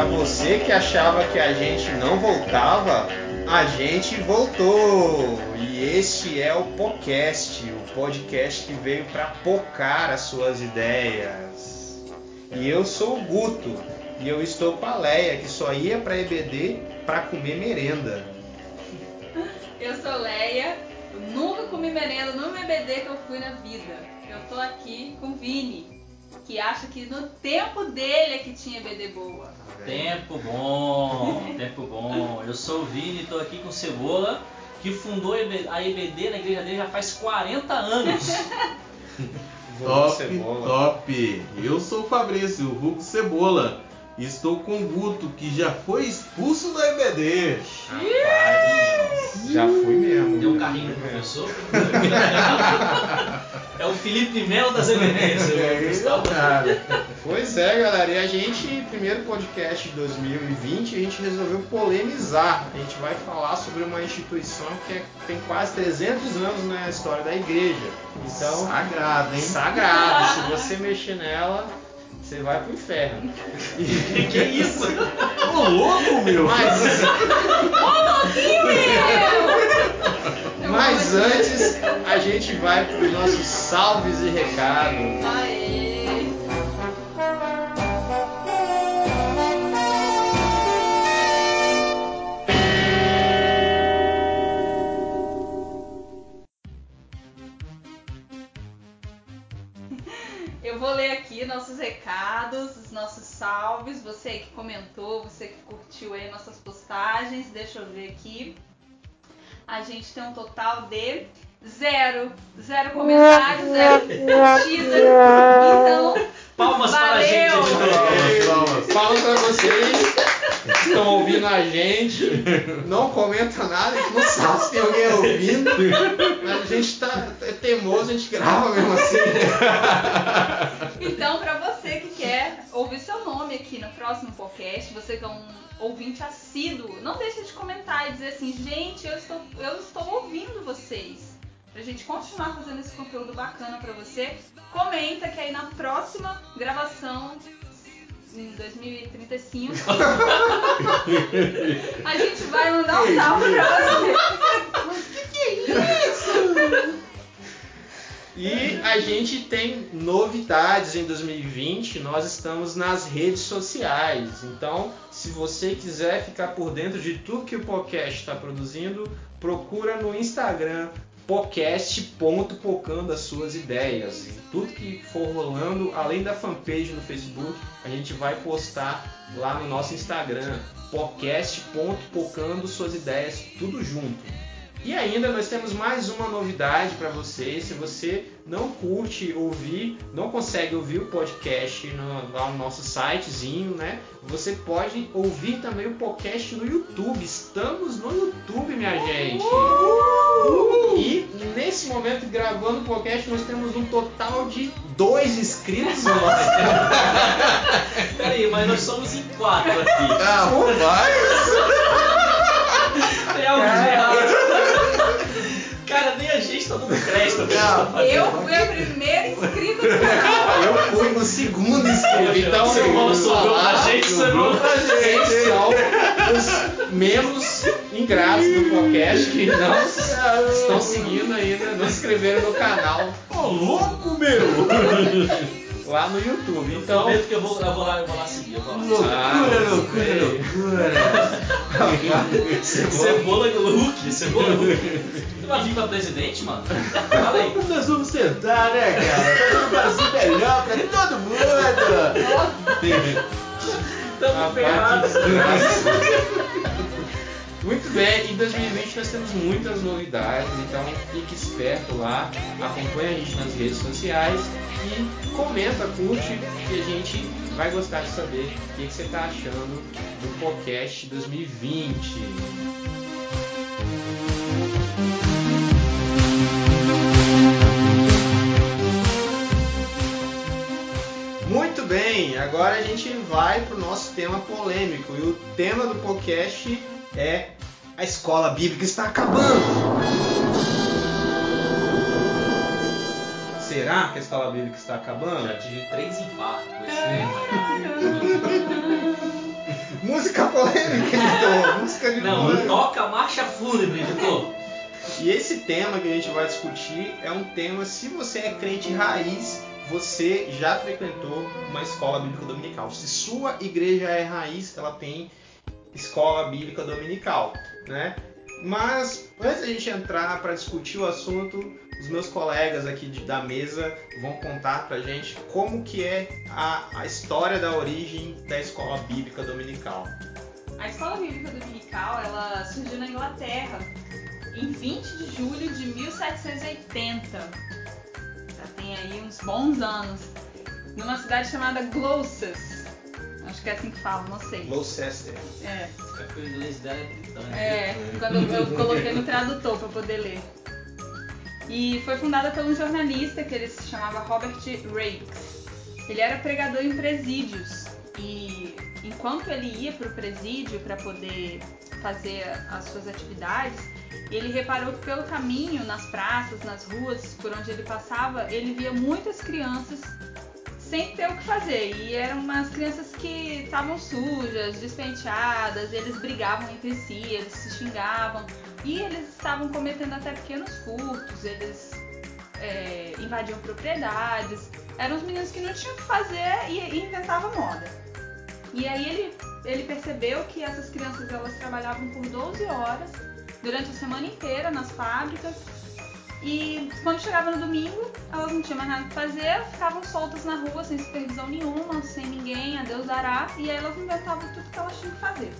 Para você que achava que a gente não voltava, a gente voltou. E este é o podcast, o podcast que veio para pocar as suas ideias. E eu sou o Guto e eu estou com a Leia, que só ia para EBD para comer merenda. Eu sou Leia, eu nunca comi merenda no EBD que eu fui na vida. Eu tô aqui com o Vini que acha que no tempo dele é que tinha BD boa. Tempo bom, tempo bom. Eu sou o Vini, estou aqui com Cebola, que fundou a EBD na igreja dele já faz 40 anos. top, top. Eu sou o Fabrício, o Hulk Cebola. Estou com o Guto, que já foi expulso da EBD. Rapaz, já fui mesmo. Deu um carrinho no professor. é o Felipe Melo das EBDs. É, cara. Pois é, galera. E a gente, primeiro podcast de 2020, a gente resolveu polemizar. A gente vai falar sobre uma instituição que é, tem quase 300 anos na história da igreja. Então, sagrado, hein? Sagrado. Se você mexer nela, você vai pro inferno. E... que isso? Ô louco, meu! Mas. Ô meu! Mas antes, a gente vai pros nossos salves e recados. Aê! vou ler aqui nossos recados, os nossos salves. Você que comentou, você que curtiu aí nossas postagens, deixa eu ver aqui. A gente tem um total de zero, zero comentários, zero curtida. Então, palmas valeu. para a gente. Palmas, palmas. palmas para vocês estão ouvindo a gente, não comenta nada, a gente não sabe se tem alguém ouvindo, mas a gente tá, é teimoso, a gente grava mesmo assim. Então, para você que quer ouvir seu nome aqui no próximo podcast, você que é um ouvinte assíduo, não deixe de comentar e dizer assim, gente, eu estou, eu estou ouvindo vocês. Pra gente continuar fazendo esse conteúdo bacana para você, comenta que aí na próxima gravação em 2035. a gente vai mandar um salve pra você. Mas que que é isso? E a gente tem novidades em 2020. Nós estamos nas redes sociais. Então, se você quiser ficar por dentro de tudo que o podcast está produzindo, procura no Instagram podcast.pocando as suas ideias. E tudo que for rolando, além da fanpage no Facebook, a gente vai postar lá no nosso Instagram, podcast.pocando suas ideias, tudo junto. E ainda nós temos mais uma novidade para vocês. Se você não curte ouvir, não consegue ouvir o podcast no, lá no nosso sitezinho, né? Você pode ouvir também o podcast no YouTube. Estamos no YouTube, minha gente. E nesse momento gravando o podcast nós temos um total de dois inscritos no nosso Peraí, mas nós somos em quatro aqui. Ah, vai! Tem algo de gente tá crédito. Tá eu fui a primeira inscrita do canal. Eu fui no segundo inscrito. Então, você falou sobrou pra gente, sobrou pra gente. São os menos ingratos do podcast que não estão seguindo ainda, não se inscreveram no canal. Ô, louco, meu! lá no YouTube. Então. Prometo que eu vou, eu vou lá, eu vou lá seguir. Eu vou lá. Loucura, ah, loucura, loucura. Cebola Hulk, cebola Hulk. Tu vai vir pra presidente, mano? Fala aí. Nós vamos sentar, né, cara? Vamos fazer melhor pra todo mundo. Tamo ferrados. Muito bem, em 2020 nós temos muitas novidades, então fique esperto lá, acompanhe a gente nas redes sociais e comenta, curte, que a gente vai gostar de saber o que você está achando do podcast 2020. Bem, agora a gente vai para o nosso tema polêmico e o tema do podcast é a escola bíblica está acabando. Será que a escola bíblica está acabando? Já tive três infartos. Música polêmica, editor. Música de Não, polêmica. toca marcha fúnebre, editor. E esse tema que a gente vai discutir é um tema, se você é crente raiz, você já frequentou uma escola bíblica dominical. Se sua igreja é raiz, ela tem escola bíblica dominical, né? Mas antes da gente entrar para discutir o assunto, os meus colegas aqui de- da mesa vão contar pra gente como que é a, a história da origem da escola bíblica dominical. A escola bíblica dominical, ela surgiu na Inglaterra em 20 de julho de 1780. Já tem aí uns bons anos. Numa cidade chamada Gloucester. Acho que é assim que fala, não sei. Gloucester. É. É porque o inglês dela é britânico. É, quando eu coloquei no tradutor para poder ler. E foi fundada por um jornalista que ele se chamava Robert Rakes. Ele era pregador em presídios e enquanto ele ia para o presídio para poder fazer as suas atividades, ele reparou que pelo caminho, nas praças, nas ruas por onde ele passava, ele via muitas crianças sem ter o que fazer. E eram umas crianças que estavam sujas, despenteadas, eles brigavam entre si, eles se xingavam. E eles estavam cometendo até pequenos furtos, eles é, invadiam propriedades. Eram os meninos que não tinham o que fazer e, e inventavam moda. E aí ele, ele percebeu que essas crianças elas trabalhavam por 12 horas durante a semana inteira nas fábricas e quando chegava no domingo, elas não tinham mais nada pra fazer, ficavam soltas na rua sem supervisão nenhuma, sem ninguém, a Deus dará, e aí elas inventavam tudo que elas tinham que fazer.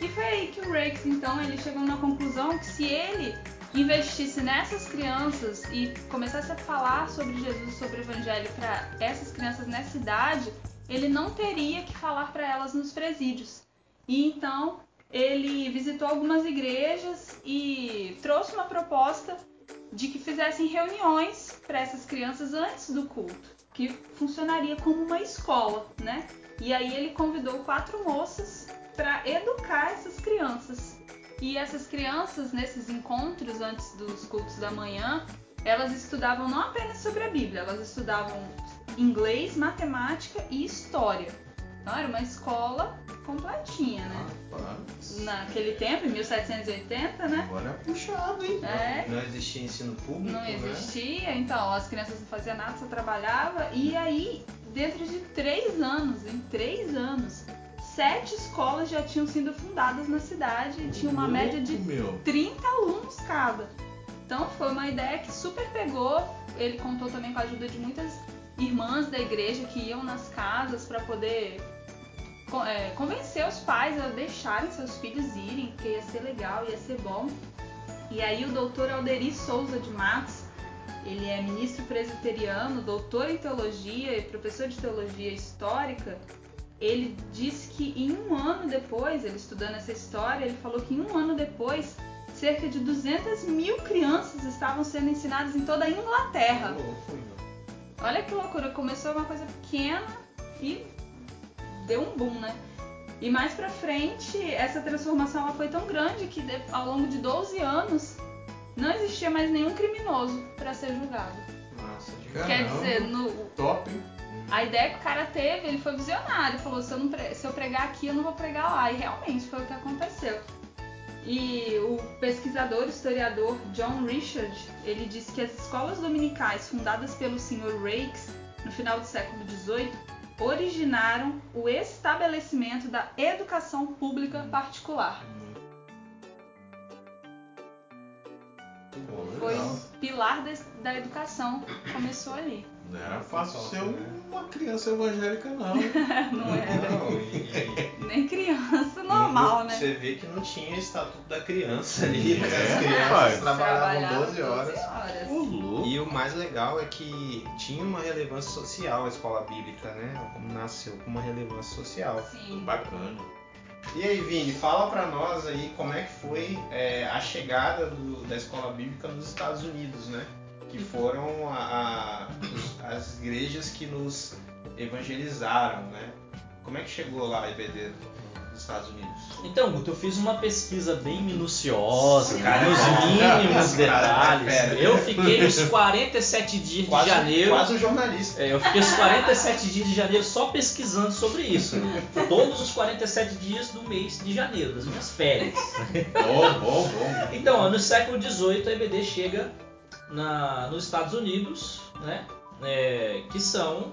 E foi aí que o Rakes, então, ele chegou na conclusão que se ele investisse nessas crianças e começasse a falar sobre Jesus, sobre o Evangelho para essas crianças nessa idade, ele não teria que falar para elas nos presídios. E então ele visitou algumas igrejas e trouxe uma proposta de que fizessem reuniões para essas crianças antes do culto, que funcionaria como uma escola, né? E aí ele convidou quatro moças para educar essas crianças. E essas crianças, nesses encontros antes dos cultos da manhã, elas estudavam não apenas sobre a Bíblia, elas estudavam inglês, matemática e história. Então era uma escola completinha, né? Rapaz. Naquele tempo, em 1780, né? Agora é puxado, hein? É, Não existia ensino público, não né? existia, então as crianças não faziam nada, só trabalhava. E aí, dentro de três anos, em três anos, sete escolas já tinham sido fundadas na cidade e tinha uma Louco, média de meu. 30 alunos cada. Então foi uma ideia que super pegou. Ele contou também com a ajuda de muitas irmãs da igreja que iam nas casas para poder é, convencer os pais a deixarem seus filhos irem, porque ia ser legal, ia ser bom. E aí o doutor Alderi Souza de Matos, ele é ministro presbiteriano, doutor em teologia e professor de teologia histórica. Ele disse que em um ano depois, ele estudando essa história, ele falou que em um ano depois, cerca de 200 mil crianças estavam sendo ensinadas em toda a Inglaterra. Olha que loucura, começou uma coisa pequena e deu um boom, né? E mais pra frente, essa transformação ela foi tão grande que ao longo de 12 anos não existia mais nenhum criminoso pra ser julgado. De Caramba. Quer dizer, no, Top, a ideia que o cara teve, ele foi visionário, falou, se eu, não pre- se eu pregar aqui, eu não vou pregar lá. E realmente foi o que aconteceu. E o pesquisador, historiador John Richard, ele disse que as escolas dominicais fundadas pelo Sr. Rakes no final do século XVIII originaram o estabelecimento da educação pública particular. Né? Foi o pilar da, da educação, começou ali. Não era fácil ser né? uma criança evangélica, não. Não era Não, e- nem criança normal, não- né? Você vê que não tinha estatuto da criança ali. né? É, As crianças trabalhavam Trabalhava 12 horas. horas. Ô, louco. E o mais legal é que tinha uma relevância social a escola bíblica, né? Nasceu com uma relevância social. Sim. Bacana. E aí, Vini, fala pra nós aí como é que foi é, a chegada do- da escola bíblica nos Estados Unidos, né? Que foram a- a- as igrejas que nos evangelizaram, né? Como é que chegou lá a IBD nos Estados Unidos? Então, Guto, eu fiz uma pesquisa bem minuciosa, Cara, nos cara, mínimos cara, detalhes. Eu fiquei os 47 dias Quase, de janeiro. quase um jornalista. É, eu fiquei os 47 dias de janeiro só pesquisando sobre isso. Todos os 47 dias do mês de janeiro, das minhas férias. Bom, bom, bom. Então, ó, no século XVIII, a EBD chega na, nos Estados Unidos, né? É, que são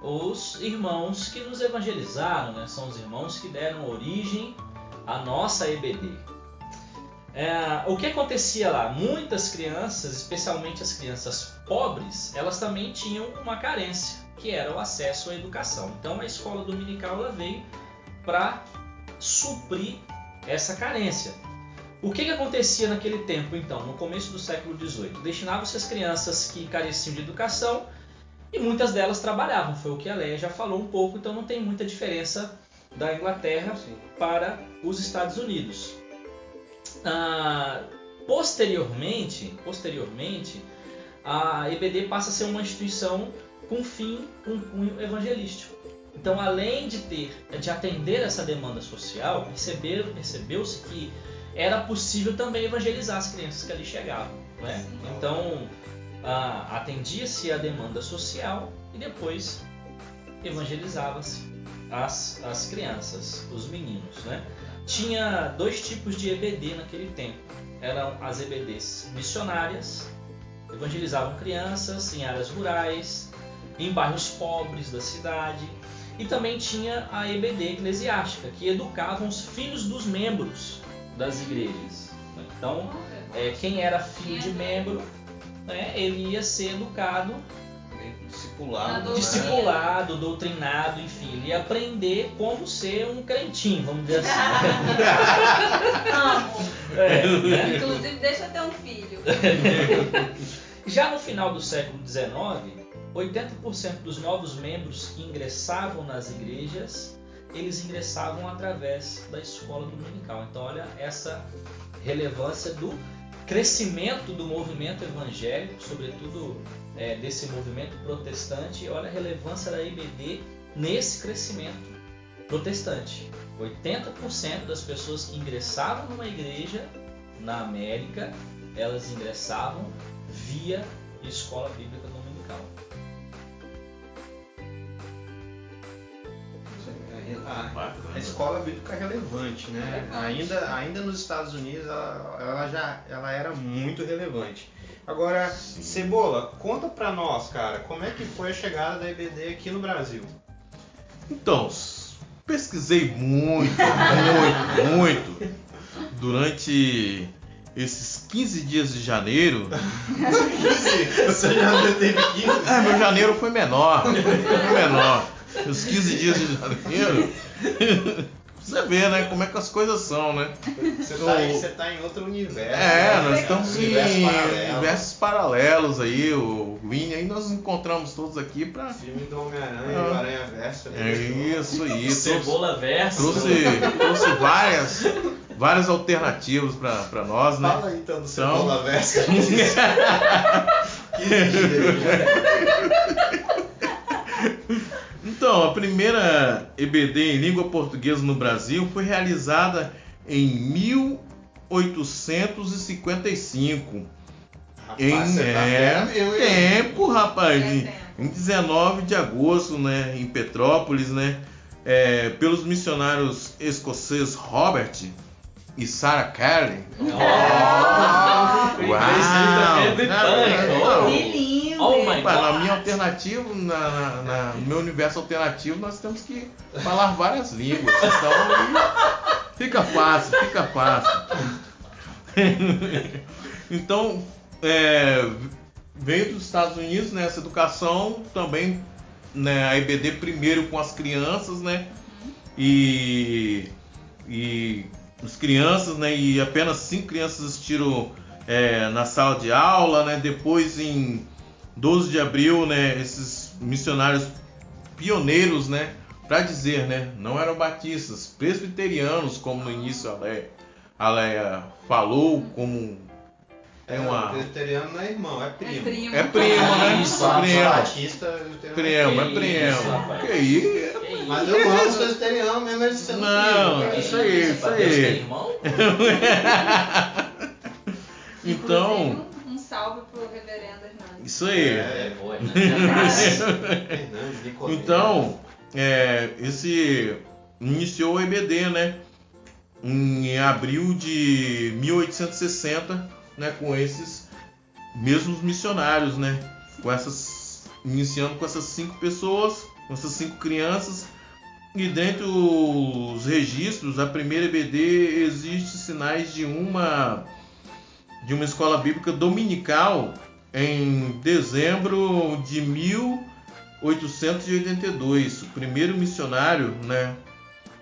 os irmãos que nos evangelizaram, né? São os irmãos que deram origem à nossa EBD. É, o que acontecia lá? Muitas crianças, especialmente as crianças pobres, elas também tinham uma carência, que era o acesso à educação. Então a escola dominical ela veio para suprir essa carência. O que, que acontecia naquele tempo, então, no começo do século XVIII? Destinavam-se as crianças que careciam de educação e muitas delas trabalhavam. Foi o que a Leia já falou um pouco, então não tem muita diferença da Inglaterra Sim. para os Estados Unidos. Ah, posteriormente, posteriormente, a EBD passa a ser uma instituição com fim, com cunho evangelístico. Então, além de ter, de atender essa demanda social, percebeu-se que era possível também evangelizar as crianças que ali chegavam. Né? Então, ah, atendia-se a demanda social e depois evangelizava-se as, as crianças, os meninos. Né? Tinha dois tipos de EBD naquele tempo. Eram as EBDs missionárias, evangelizavam crianças em áreas rurais, em bairros pobres da cidade. E também tinha a EBD eclesiástica, que educavam os filhos dos membros das igrejas. Então, é, quem era filho de membro, né, ele ia ser educado, discipulado. Né? discipulado, doutrinado, enfim, ele ia aprender como ser um crentinho, vamos dizer assim. Amo. É, né? Inclusive, deixa eu ter um filho. Já no final do século XIX, 80% dos novos membros que ingressavam nas igrejas, eles ingressavam através da escola dominical. Então, olha essa relevância do crescimento do movimento evangélico, sobretudo é, desse movimento protestante. Olha a relevância da IBD nesse crescimento protestante. 80% das pessoas que ingressavam numa igreja na América, elas ingressavam via escola bíblica dominical. A, escola bíblica é relevante, né? Relevante. Ainda, ainda nos Estados Unidos ela, ela já ela era muito relevante. Agora, Cebola, conta pra nós, cara, como é que foi a chegada da IBD aqui no Brasil? Então, pesquisei muito, muito, muito durante esses 15 dias de janeiro. Você já teve 15? É, meu janeiro foi menor, foi menor. Os 15 dias de janeiro. Você vê, né, como é que as coisas são, né? Você tá, aí, você tá em outro universo. É, né? nós estamos em Universo paralelo. universos paralelos aí, o Vini aí nós nos encontramos todos aqui pra. Filme do Homem-Aranha, Ah. do Aranha Verso. É isso, isso. Cebola verso. Trouxe, trouxe várias, várias alternativas pra, pra nós, né? Fala aí, então do Então- Cebola Verso. 15 dias. 15 dias. Então, a primeira EBD em língua portuguesa no Brasil foi realizada em 1855. Em Rapaz, você tá é, vendo, meu, hein? tempo, rapaz. É Em- tempo. Em 19 de agosto, né, em Petrópolis, né, é, pelos missionários escoceses Robert e Sarah Carey. Oh, o inglês dele na minha alternativa, na, na- no meu universo alternativo, nós temos que falar várias línguas. Então fica fácil, fica fácil. então é, veio dos Estados Unidos nessa educação também né, a EBD primeiro com as crianças, né? E, e as crianças, né? E apenas cinco crianças assistiram é, na sala de aula, né? Depois em 12 de abril, né? Esses missionários pioneiros, né? Para dizer, né? Não eram batistas, presbiterianos, como no início a Leia, a Leia falou, como Tem É, uma. presbiteriano não é irmão, é É primo. primo. É primo, né? Isso, Só primo. Batista. Primo, é primo. Que isso? Mas eu amo os presbiterianos mesmo eles sendo Não, primo, isso aí, isso Pra Deus aí. tem irmão? Então, um, um salve pro reverendo. Isso aí. É, foi, né? Fernandes, Nicodemus. Então, é, esse iniciou o EBD, né? Em abril de 1860, né? Com esses mesmos missionários, né? Com essas, iniciando com essas cinco pessoas, com essas cinco crianças. E dentre os registros, a primeira EBD existe sinais de uma de uma escola bíblica dominical em dezembro de 1882. O primeiro missionário, né,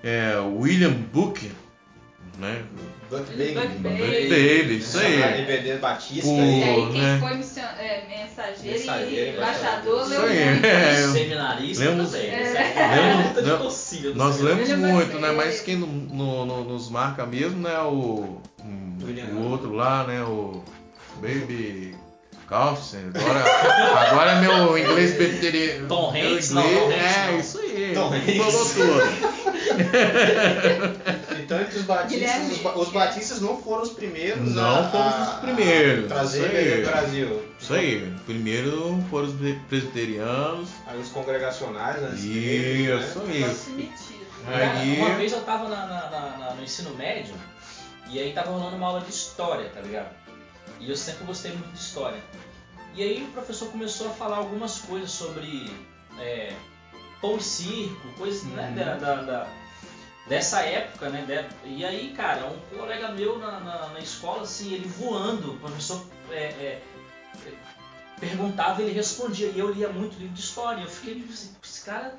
é William Booker, né, Buck Buck Bailey. Bailey. Isso aí. EBD Batista Pô, E aí. aí, quem né? foi missiona- é, mensageiro, Mensageiro, e embaixador embaixador. leu Isso aí, muito. é. Seminarista Lemos- também. É. É. Lemos- luta de torcida do Nós lemos muito, né? Bailey. Mas quem no- no- no- nos marca mesmo, né? O, hum, o outro lá, né? O Baby Carlson. Agora, agora é meu inglês preteriano. Tom Hanks? Não, Tom inglês- Hanks É, não. isso aí. Tom Hanks. Falou tudo. Então, entre os batistas, os, ba- os batistas não foram os primeiros Não a, os primeiros, a trazer isso Brasil. Isso aí. Primeiro foram os presbiterianos. Aí os congregacionais, né? Isso né? metido. Aí- Uma vez eu tava na- na- na- no ensino médio e aí tava rolando uma aula de história, tá ligado? E eu sempre gostei muito de história. E aí o professor começou a falar algumas coisas sobre é, pão e circo, coisas né, Uhum. da, da- da- dessa época, né? de- e aí, cara, um colega meu na, na- na escola, assim, ele voando, o professor é, é, perguntava e ele respondia. E eu lia muito livro de história. Eu fiquei assim, esse cara,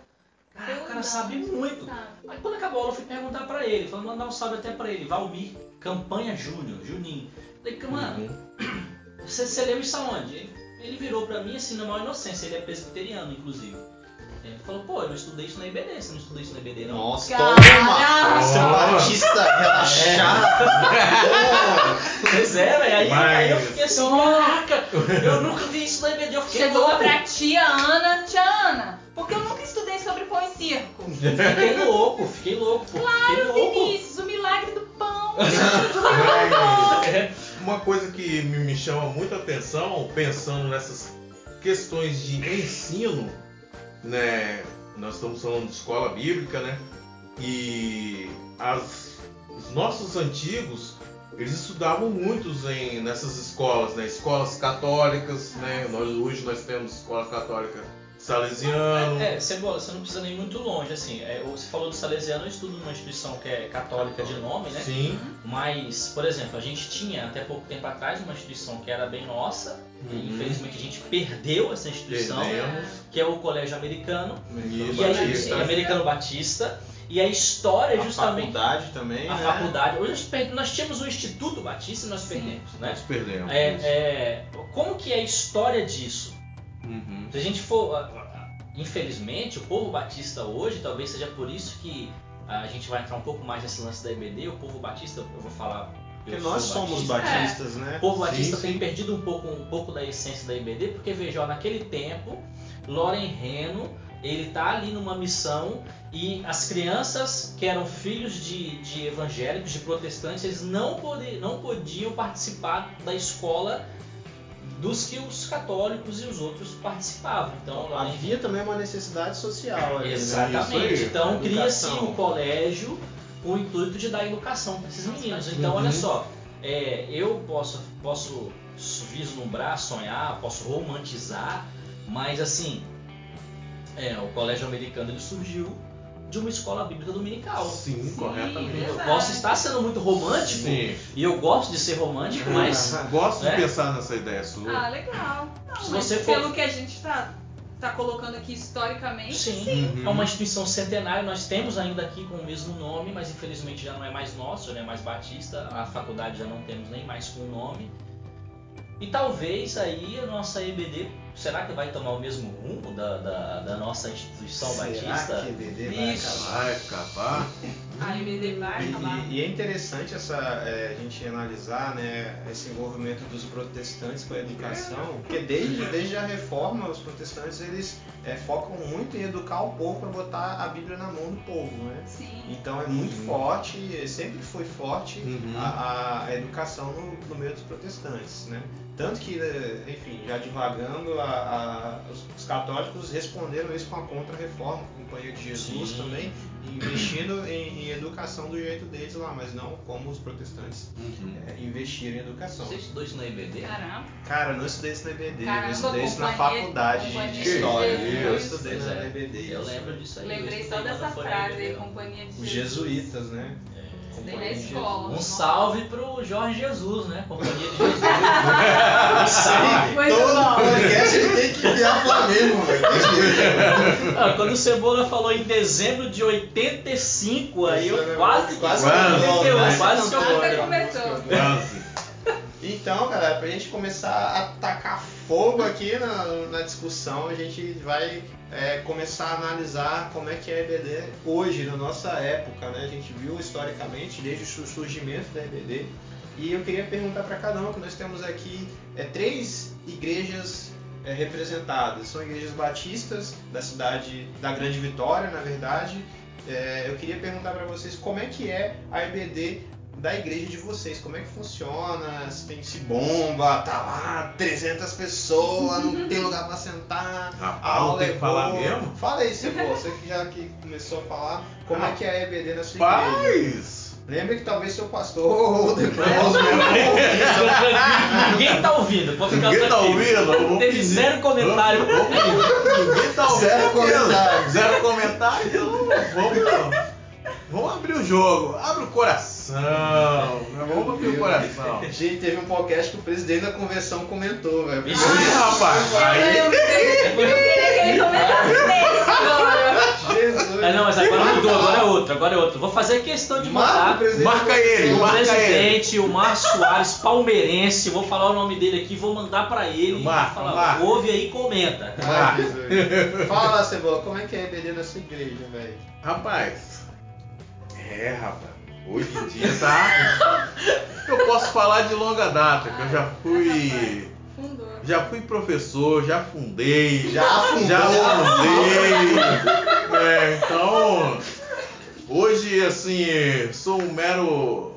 cara, o cara sabe muito. Sabe? Aí quando acabou a aula eu fui perguntar pra ele, falando, mandar um salve até pra ele, Valmir, Campanha Júnior, Juninho. Falei, mano, Uhum. você, você leu isso aonde? Ele, ele virou pra mim assim, na maior inocência, ele é presbiteriano, inclusive. Ele falou, pô, eu não estudei isso na IBD, você não estudou isso na IBD, não? Nossa, Caraca! toma! Seu Nossa. batista relaxado! Pois é, velho, aí, Mas- aí eu fiquei assim, caraca, eu nunca vi isso na IBD, eu fiquei Chegou louco. pra tia Ana, tia Ana, porque eu nunca estudei sobre pão e circo. Fiquei louco, fiquei louco, pô, fiquei louco. Vinícius, o milagre do pão. É, Uma coisa que me, chama muita atenção, pensando nessas questões de ensino, né? Nós estamos falando de escola bíblica, né? E as, os nossos antigos, eles estudavam muitos em, nessas escolas, né? Escolas católicas, né? Nós, hoje nós temos escola católica salesiano. É, Cebola, você não precisa nem muito longe, assim. É, você falou do Salesiano, eu estudo numa instituição que é católica de nome, né? Sim. Mas, por exemplo, a gente tinha até pouco tempo atrás uma instituição que era bem nossa, Uhum. infelizmente a gente perdeu essa instituição, Perdemos. que é o Colégio Americano, Isso. e aí, Batista. Americano Batista, e a história A justamente. faculdade também, A né? faculdade. Hoje a nós tínhamos o Instituto Batista e nós Sim. perdemos, né? Nós perdemos. É, é, como que é a história disso? Se a gente for. Infelizmente, o povo batista hoje, talvez seja por isso que a gente vai entrar um pouco mais nesse lance da EBD. O povo batista, eu vou falar. Porque nós somos batista. batistas, né? O povo Sim, batista sim. tem perdido um pouco, um pouco da essência da IBD, porque veja, ó, naquele tempo, Loren Reno, ele tá ali numa missão e as crianças que eram filhos de, de evangélicos, de protestantes, eles não, pode, não podiam participar da escola dos que os católicos e os outros participavam. Então, Loren Havia também uma necessidade social ali, né? Exatamente. aí. Então cria-se Educação. um colégio com o intuito de dar educação para esses meninos. Então olha Uhum. só, é, eu posso, posso vislumbrar, sonhar, posso romantizar, mas assim, é, o colégio americano ele surgiu de uma escola bíblica dominical. Sim, corretamente. Eu Verdade. posso estar sendo muito romântico, Sim. e eu gosto de ser romântico, mas Gosto né? de pensar nessa ideia sua. Ah, legal. Não, Se você for- pelo que a gente tá, tá colocando aqui historicamente, Sim, Uhum. é uma instituição centenária, nós temos ainda aqui com o mesmo nome, mas infelizmente já não é mais nosso, já não é mais Batista, a faculdade já não temos nem mais com o nome. E talvez aí a nossa EBD será que vai tomar o mesmo rumo da, da, da nossa instituição Será batista? que vai Isso. acabar? Acabar. A EBD vai acabar. E, e é interessante essa, é, a gente analisar né, esse envolvimento dos protestantes com a educação, porque desde, desde a reforma os protestantes eles é, focam muito em educar o povo para botar a Bíblia na mão do povo, né? Sim. Então é muito Uhum. forte, sempre foi forte Uhum. a, a educação no, no meio dos protestantes, né? Tanto que, eh, enfim, já divagando, a- a- os, os católicos responderam isso com a contra-reforma, com a Companhia de Jesus Sim. também, investindo em, em educação do jeito deles lá, mas não como os protestantes Uhum. eh, investiram em educação. Você estudou isso na EBD? Caramba. Cara, eu não estudei isso na EBD, Caramba, eu estudei isso na faculdade de, História. Eu estudei Pois na é. EBD. Eu lembro disso aí. Lembrei só dessa frase. Companhia de Os Jesus. jesuítas, né? Estudei na Companhia de escola. Um salve pro Jorge Jesus, né? Companhia de Jesus. Um salve! Muito Todo bom. podcast ele tem que enviar Flamengo, velho. Ah, quando o Cebola falou em dezembro de 85, aí eu é quase quase quase cantou, né? quase que eu Quase Quase começou. Quase. Então, galera, pra gente começar a tacar fogo aqui na, na discussão, a gente vai é, começar a analisar como é que é a EBD hoje, na nossa época, né? A gente viu historicamente, desde o surgimento da EBD. E eu queria perguntar para cada um, que nós temos aqui é, três igrejas é, representadas. São igrejas batistas da cidade da Grande Vitória, na verdade. É, eu queria perguntar para vocês como é que é a EBD da igreja de vocês, como é que funciona, se tem se bomba, tá lá 300 pessoas, não tem lugar pra sentar, Rapaz, a aula tem é que falar boa. mesmo? Fala aí, Cebola, você que já que começou a falar, como é que é a EBD na sua igreja? Paz! Lembre que talvez seu pastor ou depois os Ninguém tá ouvindo, pode ficar Ninguém tá ouvindo? Eu vou Teve zero comentário. Ninguém tá ouvindo. Zero comentário. Zero comentário. Então, Vamos, vamos abrir o jogo. Abre o coração. Né? Vamos abrir o coração. Gente, teve um podcast que o presidente da convenção comentou, velho. Isso. Ai, rapaz. Aí, Eu queria que ele comentasse. Jesus. Ah, não, mas agora mudou, agora é outro, agora é outro. Vou fazer questão de Marca mandar Marca ele, o marca presidente, o Márcio Soares, palmeirense, vou falar o nome dele aqui, vou mandar pra ele Marca, falar, marca. ouve aí e comenta. Fala Cebola, como é que é EBD na sua igreja, velho? rapaz. É, rapaz. Hoje em dia tá. Eu posso falar de longa data, que eu já fui. Fundou. Já fui professor, já fundei, Já afundou. já fundei. É, então, hoje, assim, sou um mero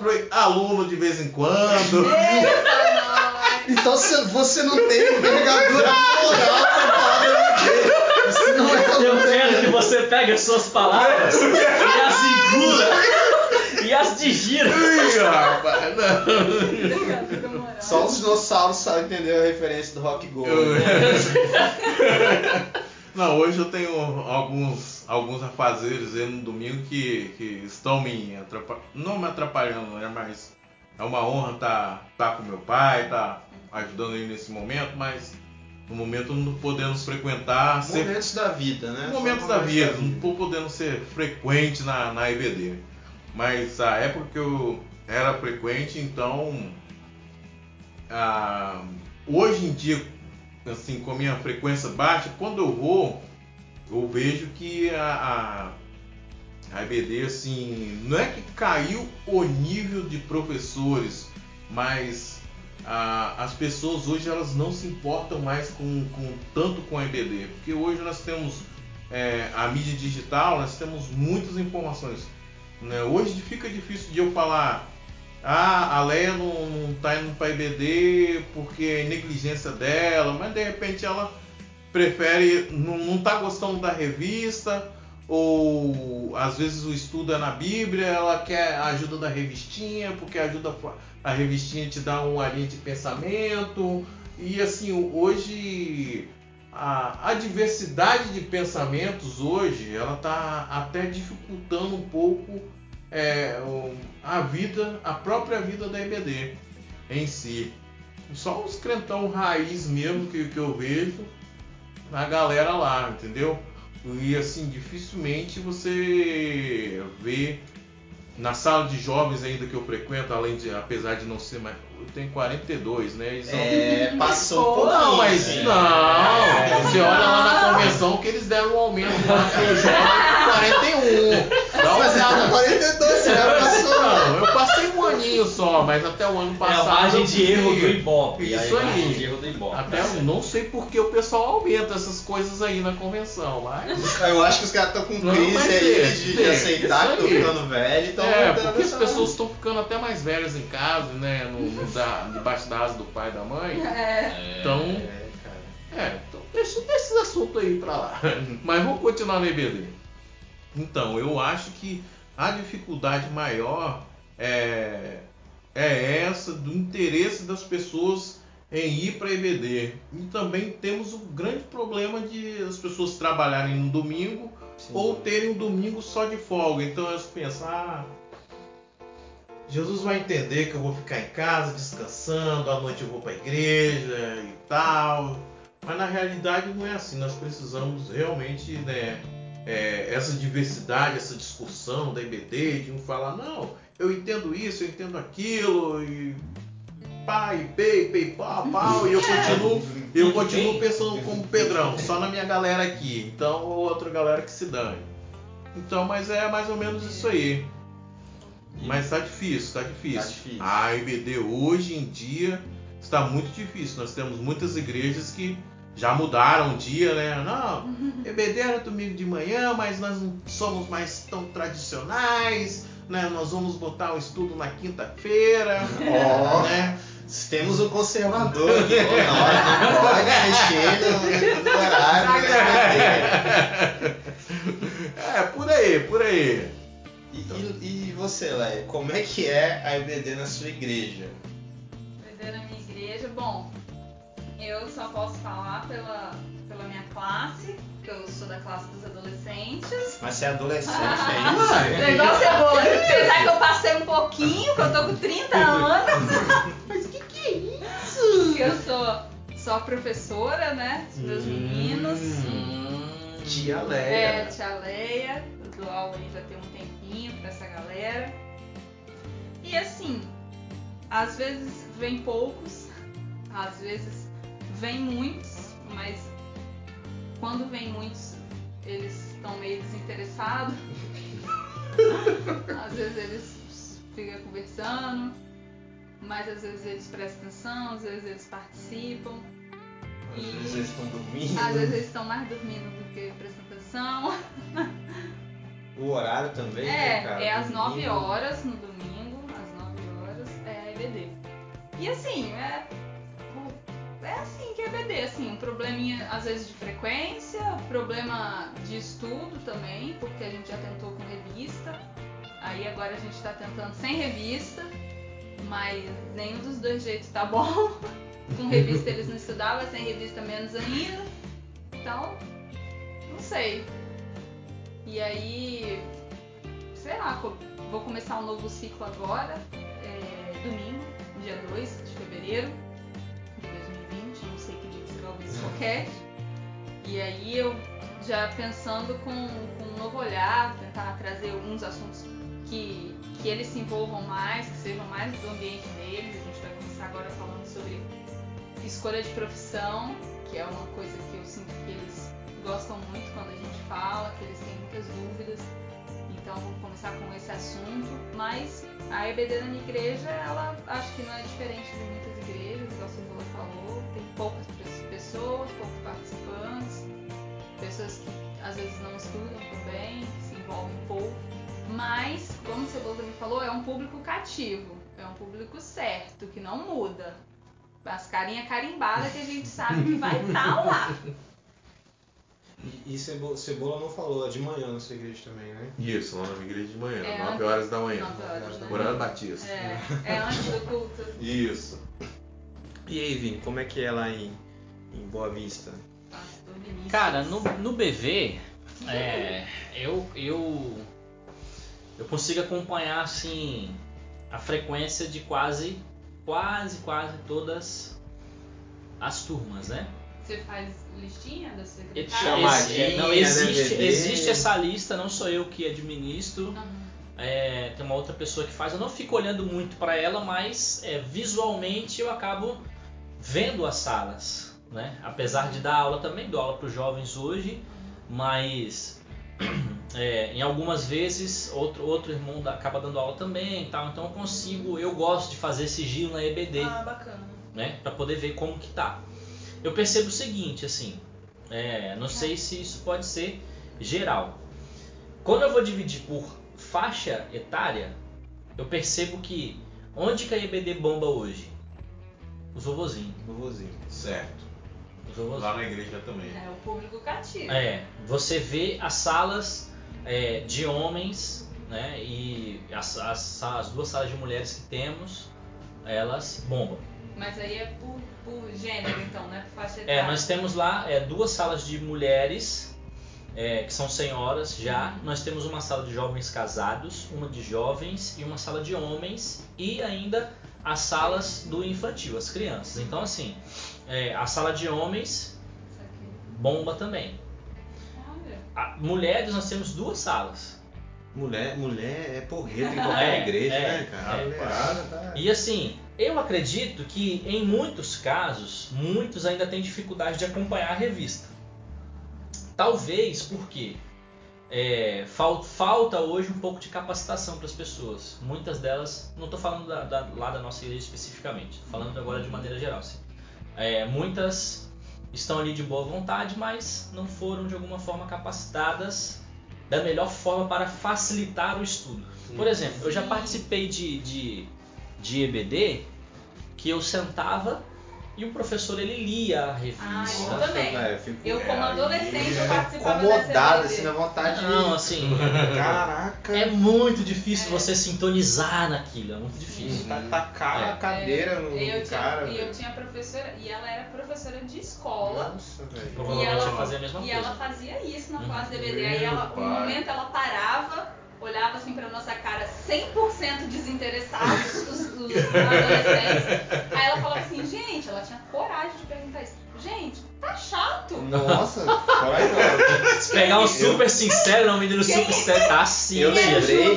fre- aluno de vez em quando. Então se você não tem envergadura moral pra falar. Você não é aluno você pegue as suas palavras e as engula e as digira. Ih, rapaz, não. Só os dinossauros sabem entender a referência do Rock Go. Né? Não, hoje eu tenho alguns, alguns afazeres aí no domingo que, que estão me atrapalhando. Não me atrapalhando, né? Mas é uma honra estar tá, com meu pai, estar ajudando ele nesse momento, mas no momento não podendo frequentar. ser- Momentos da vida, né? momentos Só da vida, não estou podendo ser frequente na, na EBD. Mas a época que eu era frequente, então. hoje em dia, assim, com a minha frequência baixa, quando eu vou, eu vejo que a, a, a EBD, assim, não é que caiu o nível de professores, mas as pessoas hoje elas não se importam mais com, com tanto com a EBD, porque hoje nós temos é, a mídia digital, nós temos muitas informações. né? Hoje fica difícil de eu falar, ah, a Leia não, não tá indo para EBD porque é negligência dela, mas de repente ela prefere, não, não tá gostando da revista, ou às vezes o estudo é na Bíblia, ela quer a ajuda da revistinha, porque ajuda a revistinha te dá uma linha de pensamento. E assim, hoje a, a diversidade de pensamentos hoje, ela está até dificultando um pouco é, a vida, a própria vida da EBD em si. Só os crentão raiz mesmo que, que eu vejo na galera lá, entendeu? E assim, dificilmente você vê na sala de jovens ainda que eu frequento, além de, apesar de não ser mais. Eu tenho 42, né? Eles são- É, passou um pouquinho. Não, mas assim. não. Você olha lá na convenção que eles deram um aumento lá pro jovem pro 41. Dá uma é olhada. 42, aninho só, mas até o ano É passado. a margem de erro do Ibope. Isso a margem aí. de erro do Ibope. Até eu não sei porque o pessoal aumenta essas coisas aí na convenção, mas. Eu acho que os caras estão com Não, crise mas aí de, de aceitar que estão ficando velho e estão É, porque as pessoas estão ficando até mais velhas em casa, né? No, no da- debaixo da asa do pai e da mãe. É. Então. É, cara. É, então deixa, deixa esse assunto aí pra lá. Mas vamos continuar no EBD. Então, eu acho que a dificuldade maior é, é essa do interesse das pessoas em ir para EBD. E também temos o grande problema de as pessoas trabalharem no domingo Sim. ou terem um domingo só de folga. Então elas pensam, ah, Jesus vai entender que eu vou ficar em casa descansando, à noite eu vou para a igreja e tal. Mas na realidade não é assim. Nós precisamos realmente, né, é, essa diversidade, essa discussão da IBD, de um falar, não, eu entendo isso, eu entendo aquilo, e e pei, pei, pau, pau, e eu continuo, eu continuo pensando como Pedrão, só na minha galera aqui, então outra galera que se dane. Então, mas é mais ou menos isso aí. Mas tá difícil, tá difícil. Tá difícil. A IBD hoje em dia está muito difícil. Nós temos muitas igrejas que já mudaram o dia, né? Não, EBD era domingo de manhã, mas nós não somos mais tão tradicionais, né? Nós vamos botar o estudo na quinta-feira, Ó. né? Temos um conservador aqui. Não, pode mexer no, horário. É, por aí, por aí. E, e, e você, Leia, como é que é a IBD na sua igreja? Beber na minha igreja, bom, eu só posso falar pela, pela minha classe, que eu sou da classe dos adolescentes. Mas você é adolescente ainda? Legal cebola. Apesar que eu passei um pouquinho, que eu tô com 30 anos. Mas que que é isso? Que eu sou só professora, né? Dos meus meninos. Hum, Tia É, Leia. tia Leia, eu dou aula aí já tem um tempinho pra essa galera. E assim, às vezes vem poucos, às vezes vem muitos, mas quando vem muitos, eles estão meio desinteressados. às vezes eles ficam conversando, mas às vezes eles prestam atenção, às vezes eles participam. Às E- vezes eles estão dormindo. Às vezes eles estão mais dormindo do que prestando atenção. O horário também, né, É, cara? é às Domingo. 9 horas no domingo, às 9 horas é a EBD. E assim, é. É assim que é assim, um probleminha às vezes de frequência, problema de estudo também, porque a gente já tentou com revista, aí agora a gente tá tentando sem revista, mas nenhum dos dois jeitos tá bom. com revista eles não estudavam, sem revista menos ainda. Então, não sei. E aí, sei lá, vou começar um novo ciclo agora, é, domingo, dia 2 de fevereiro E aí eu já pensando com, com um novo olhar, tentar trazer alguns assuntos que, que eles se envolvam mais, que sejam mais do ambiente deles. A gente vai começar agora falando sobre escolha de profissão, que é uma coisa que eu sinto que eles gostam muito quando a gente fala, que eles têm muitas dúvidas. Então vamos começar com esse assunto. Mas a EBD na minha igreja, ela acho que não é diferente de muitas igrejas, igual a Cebola falou. Tem poucas pe- pessoas, poucos participantes, pessoas que às vezes não estudam também, que se envolvem pouco. Mas, como o Cebola também falou, é um público cativo, é um público certo, que não muda. As carinhas carimbadas que a gente sabe que vai estar lá. E, e cebola, cebola não falou, é de manhã na sua igreja também, né? Isso, lá na minha igreja de manhã, É, 9 horas da manhã. 9 horas da manhã. Batista. É, é antes do culto. Isso. E aí, Vini, como é que é lá em, em Boa Vista? Cara, no, no BV, é, eu, eu, eu consigo acompanhar assim a frequência de quase, quase, quase todas as turmas, né? Você faz listinha da Esse- secretária? É, não, né, existe, BV? existe essa lista, não sou eu que administro. Aham. é, tem uma outra pessoa que faz. Eu não fico olhando muito para ela, mas é, visualmente eu acabo vendo as salas, né? Apesar de dar aula também, dou aula para os jovens hoje, mas é, em algumas vezes outro, outro irmão dá- acaba dando aula também, e tal. Então eu consigo, eu gosto de fazer esse giro na EBD Ah, bacana. né, para poder ver como que tá. Eu percebo o seguinte, assim, é, não sei se isso pode ser geral. Quando eu vou dividir por faixa etária, eu percebo que onde que a EBD bomba hoje? Os vovozinhos. Vovozinho. Certo. Lá na igreja também. É o público cativo. É, você vê as salas é, de homens, né, e as, as, as duas salas de mulheres que temos, elas bombam. Mas aí é por, por gênero, então, né? Por faixa etária. É, nós temos lá é, duas salas de mulheres, é, que são senhoras já. Nós temos uma sala de jovens casados, uma de jovens e uma sala de homens. E ainda as salas do infantil, as crianças. Então, assim, é, a sala de homens bomba também. A- mulheres, nós temos duas salas. Mulher, mulher é porreta em qualquer É, igreja, é, né, cara? é. A mulherada tá- E assim, eu acredito que em muitos casos, muitos ainda têm dificuldade de acompanhar a revista. Talvez porque é, fal- falta hoje um pouco de capacitação para as pessoas. Muitas delas, não estou falando da- da- lá da nossa igreja especificamente, falando agora de maneira geral. assim. É, muitas estão ali de boa vontade, mas não foram de alguma forma capacitadas da melhor forma para facilitar o estudo. Por exemplo, eu já participei de, de, de EBD que eu sentava e o professor ele lia a revista. Ah, eu também. velho, fico- Eu, como é, adolescente, eu participava Incomodado, assim, na vontade de. Não, assim, Caraca. é muito difícil É. você sintonizar naquilo, é muito difícil. Tá tacar É. a cadeira no E eu tinha, cara. e eu tinha professora, e ela era professora de escola. Nossa, velho. Provavelmente ela- ia fazer a mesma E coisa. ela fazia isso na Uhum. classe DVD. Aí ela, um pai. momento ela parava, olhava assim pra nossa cara 100% desinteressados, os, os adolescentes. Aí ela falava assim, gente, tá chato. Nossa, corajosa. Se pegar um super sincero, não, um menino Quem- super sincero, tá assim. Eu Quem é lembrei.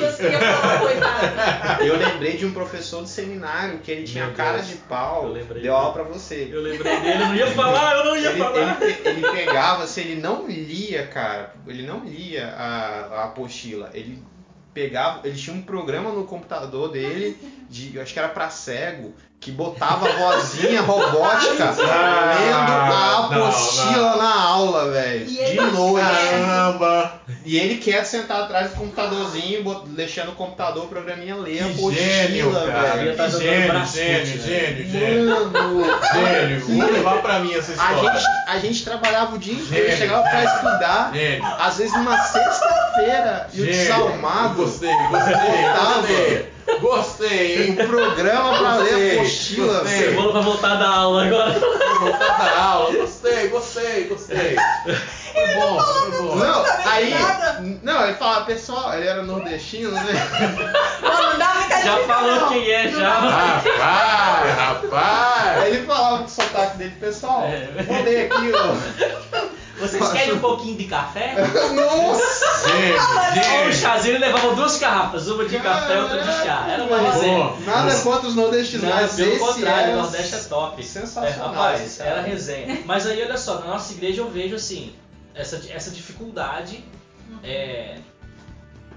Eu lembrei de um professor de seminário que ele tinha Meu cara Deus. de pau. Eu lembrei Deu aula pra você. Eu lembrei dele, eu não ia falar, eu não ia Ele, falar. ele, ele pegava, se ele não lia, cara, ele não lia a, a apostila, ele pegava, ele tinha um programa no computador dele, de, eu acho que era pra cego, que botava a vozinha robótica Ah, lendo a não, apostila não. na aula, velho. De noite. Caramba! E ele quer sentar atrás do computadorzinho, deixando o computador, o programinha ler a apostila, gênio, velho. Tá gênio, gênio, gênio, gênio. Mano, Gênio, vou levar pra mim essa a história. gente, a gente trabalhava o dia inteiro, Gênio. chegava pra estudar, Gênio. às vezes numa sexta-feira, e o desalmado Gostei, gostei, gostei. Gostei, hein? um programa pra ler a apostila, gostei. velho. Cebola vai voltar da aula agora. Vou voltar da aula. Gostei, gostei, gostei. Foi bom, foi bom. Não, aí. nada. Não, ele falava, pessoal, ele era nordestino, né? Não, não dá muita Já falou não. quem é, já. Rapaz, rapaz. Aí ele falava com o sotaque dele, pessoal, É. vou ler aqui, ó. Vocês querem um pouquinho de café? Nossa! Ou um gênio. chazinho, levava duas garrafas, uma de café e outra de chá. Era uma resenha. Nada contra os nordestinos, Não, mas pelo contrário, era o Nordeste é top. sensacional, É, rapaz, esse cara. era resenha. Mas aí, olha só, na nossa igreja eu vejo assim, essa, essa dificuldade, é,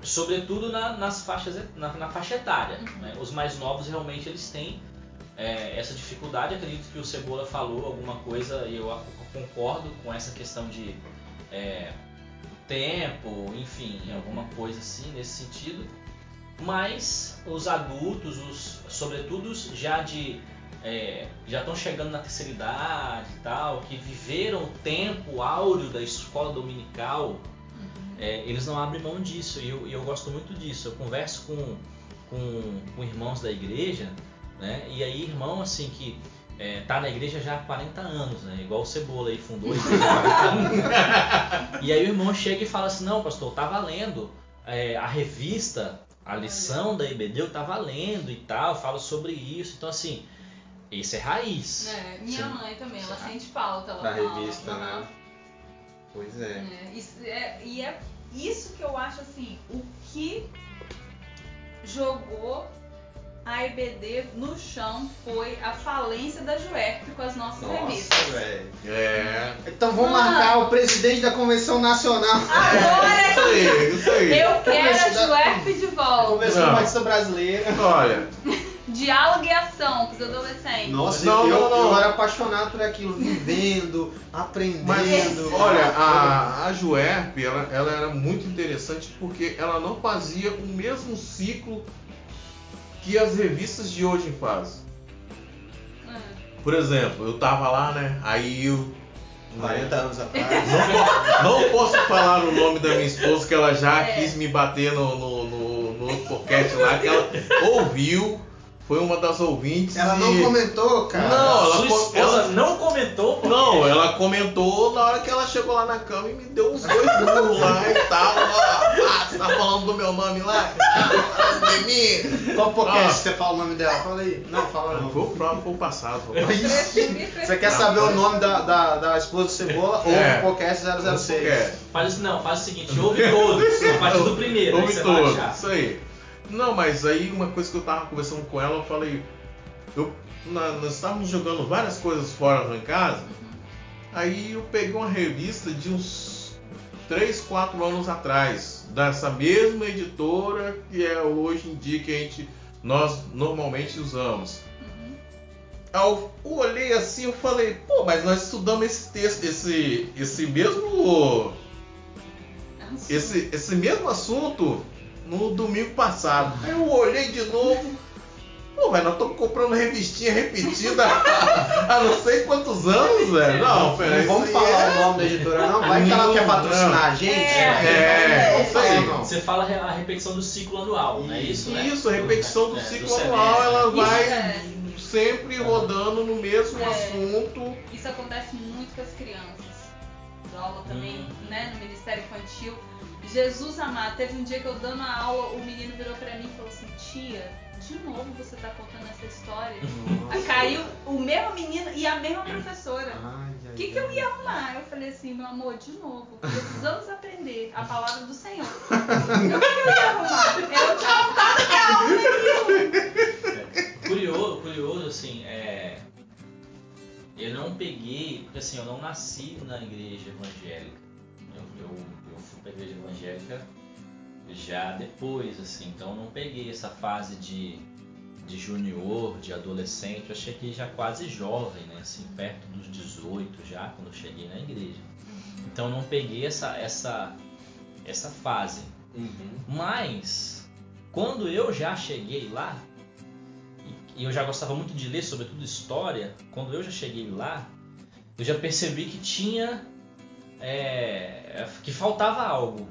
sobretudo na, nas faixas, na, na faixa etária. né? Os mais novos realmente eles têm é, essa dificuldade. Acredito que o Cebola falou alguma coisa e eu, concordo com essa questão de é, tempo, enfim, alguma coisa assim nesse sentido. Mas os adultos, os, sobretudo os já de é, já estão chegando na terceira idade e tal, que viveram o tempo áureo da escola dominical, é, eles não abrem mão disso e eu, eu gosto muito disso. Eu converso com, com, com irmãos da igreja, né? E aí irmão assim que é, tá na igreja já há 40 anos, né? Igual o Cebola aí fundou a igreja há 40 anos. E aí o irmão chega e fala assim, não pastor, eu tava lendo é, a revista, a lição da IBD, eu tava lendo e tal, fala sobre isso. Então assim, isso é raiz. É, minha Sim. mãe também, ela sente falta. Ela Na fala, revista, né? Pois é. É, isso é- e é isso que eu acho assim, o que jogou a EBD no chão foi a falência da Juerp com as nossas revistas. Nossa, velho. É. Então vamos Mano. marcar o presidente da Convenção Nacional. Agora Isso aí, isso aí. eu quero a Começo da- Juerp de volta. Convenção Não. Batista Brasileira. Olha, Diálogo e ação com os adolescentes. Nossa, Não, eu, não, não. eu era apaixonado por aquilo, vivendo, aprendendo. Mas olha, a, a Juerp, ela, ela era muito interessante porque ela não fazia o mesmo ciclo que as revistas de hoje fazem. Hum. Por exemplo, eu tava lá, né? Aí eu. 40 anos atrás. Não posso falar o nome da minha esposa, que ela já É. quis me bater no, no, no, no outro podcast lá, que ela ouviu, foi uma das ouvintes. Ela e- não comentou, cara. Não, ela Sua esposa ela- não comentou porque Não, ela comentou na hora que ela chegou lá na cama e me deu uns dois burros lá e tal. Ah, você tá falando do meu nome lá? Tá de mim? Qual podcast Ah. você fala o nome dela? Fala aí. Não, fala não. Foi o próprio, foi o passado. Foi Você quer saber o nome da, da, da esposa do Cebola ou É. o podcast 006? É. Faz isso não, faz o seguinte, ouve todos, a partir do primeiro, Ouve todos, isso aí. Não, mas aí uma coisa que eu tava conversando com ela, eu falei. Eu, na- nós estávamos jogando várias coisas fora lá em casa. Aí eu peguei uma revista de uns 3, 4 anos atrás, dessa mesma editora que é hoje em dia que a gente, nós normalmente usamos. Eu olhei assim eu falei, pô, mas nós estudamos esse texto, esse, esse mesmo. Esse, esse mesmo assunto no domingo passado. Aí eu olhei de novo. Pô, velho, nós estamos comprando revistinha repetida há, não sei quantos anos, velho. Não, pera, Não vamos falar é- o nome da editora, não? Vai que ela Não, quer patrocinar a gente? É. Não vamos É, isso aí. não. Você fala a repetição do ciclo anual, não é isso, né? Isso, a repetição do É, ciclo semestre. anual, ela Isso vai é. sempre rodando no mesmo É. assunto. Isso acontece muito com as crianças. Dou aula também, Hum. né, no Ministério Infantil. Jesus amado, teve um dia que eu dando a aula, o menino virou pra mim e falou assim, tia, de novo você tá contando essa história? Aí caiu o mesmo menino e a mesma professora. O que, que eu ia arrumar? Eu falei assim, meu amor, de novo, precisamos aprender a palavra do Senhor. O que, que eu ia arrumar? Eu tinha vontade de dar aula naquilo. Curioso, curioso, assim, é. Eu não peguei, porque assim, eu não nasci na igreja evangélica. Eu, eu, pra igreja evangélica já depois, assim, então não peguei essa fase de, de junior, de adolescente. Eu cheguei já quase jovem, né? Assim, perto dos 18 já, quando eu cheguei na igreja. Então não peguei essa, essa, essa fase. Mas, quando eu já cheguei lá, e eu já gostava muito de ler, sobretudo história, quando eu já cheguei lá, eu já percebi que tinha. É, que faltava algo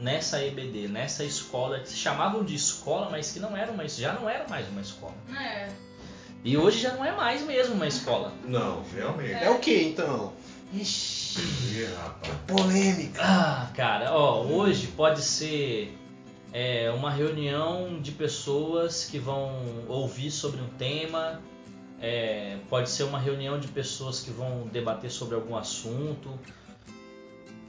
nessa EBD, nessa escola, que se chamavam de escola, mas que não era uma, já não era mais uma escola. É, E hoje já não é mais mesmo uma escola. Não, realmente. É o que então? Ixi. Ih, rapaz. Polêmica. Ah, cara, ó, hoje pode ser é, uma reunião de pessoas que vão ouvir sobre um tema, é, pode ser uma reunião de pessoas que vão debater sobre algum assunto.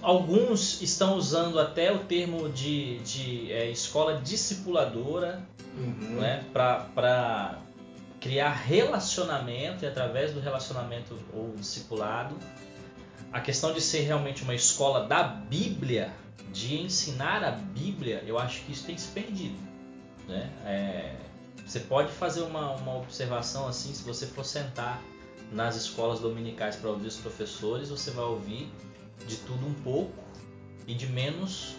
Alguns estão usando até o termo de, de é, escola discipuladora Uhum. né, para criar relacionamento e através do relacionamento ou discipulado, a questão de ser realmente uma escola da Bíblia, de ensinar a Bíblia, eu acho que isso tem se perdido. Né? É, você pode fazer uma, uma observação assim, se você for sentar nas escolas dominicais para ouvir os professores, você vai ouvir de tudo um pouco e de menos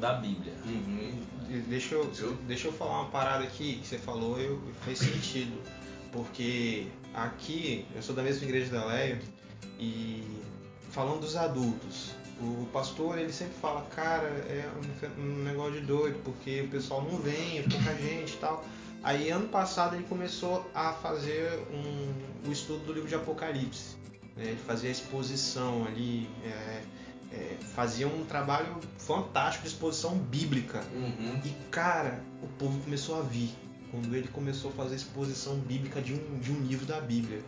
da Bíblia. Uhum. Deixa eu, deixa eu falar uma parada aqui que você falou e fez sentido. Porque aqui, eu sou da mesma igreja da Leio, e falando dos adultos, o pastor ele sempre fala, cara, é um um negócio de doido, porque o pessoal não vem, é pouca gente e tal. Aí ano passado ele começou a fazer um, o estudo do livro de Apocalipse. Né? Ele fazia exposição ali, é, é, fazia um trabalho fantástico de exposição bíblica. Uhum. E cara, o povo começou a vir quando ele começou a fazer exposição bíblica de um, de um livro da Bíblia.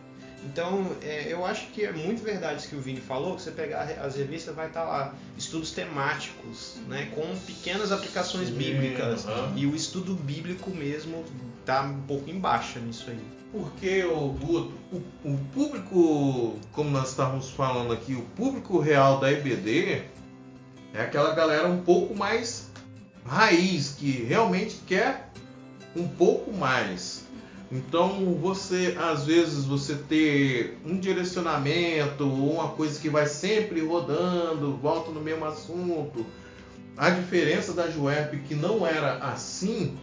Então, é, eu acho que é muito verdade isso que o Vini falou, que você pegar as revistas vai estar lá, estudos temáticos, né, com pequenas aplicações Sim, bíblicas. E o estudo bíblico mesmo tá um pouco em baixa nisso aí. Porque o, Guto, o, o público, como nós estávamos falando aqui, o público real da EBD é aquela galera um pouco mais raiz, que realmente quer um pouco mais. Então você, às vezes, você ter um direcionamento ou uma coisa que vai sempre rodando, volta no mesmo assunto. A diferença da Juep que não era assim,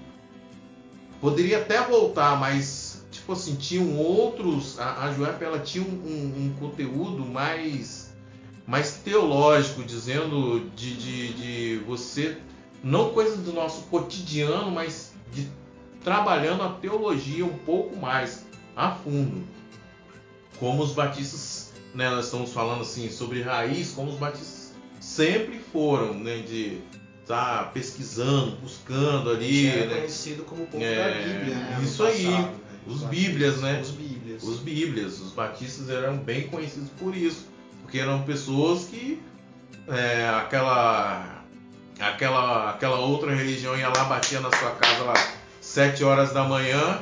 poderia até voltar, mas tipo assim, tinham outros. A, a Juep ela tinha um, um- um conteúdo mais, mais teológico, dizendo de, de, de você, não coisa do nosso cotidiano, mas de trabalhando a teologia um pouco mais a fundo. Como os batistas, né, nós estamos falando assim sobre raiz, como os batistas sempre foram, né, de estar pesquisando, buscando ali, é né, conhecido como o povo É, da Bíblia, né? isso aí. passado, né? Os Bíblias, né? Os Bíblias. Os Bíblias, os batistas eram bem conhecidos por isso, porque eram pessoas que é, aquela aquela aquela outra religião ia lá batia na sua casa lá sete horas da manhã,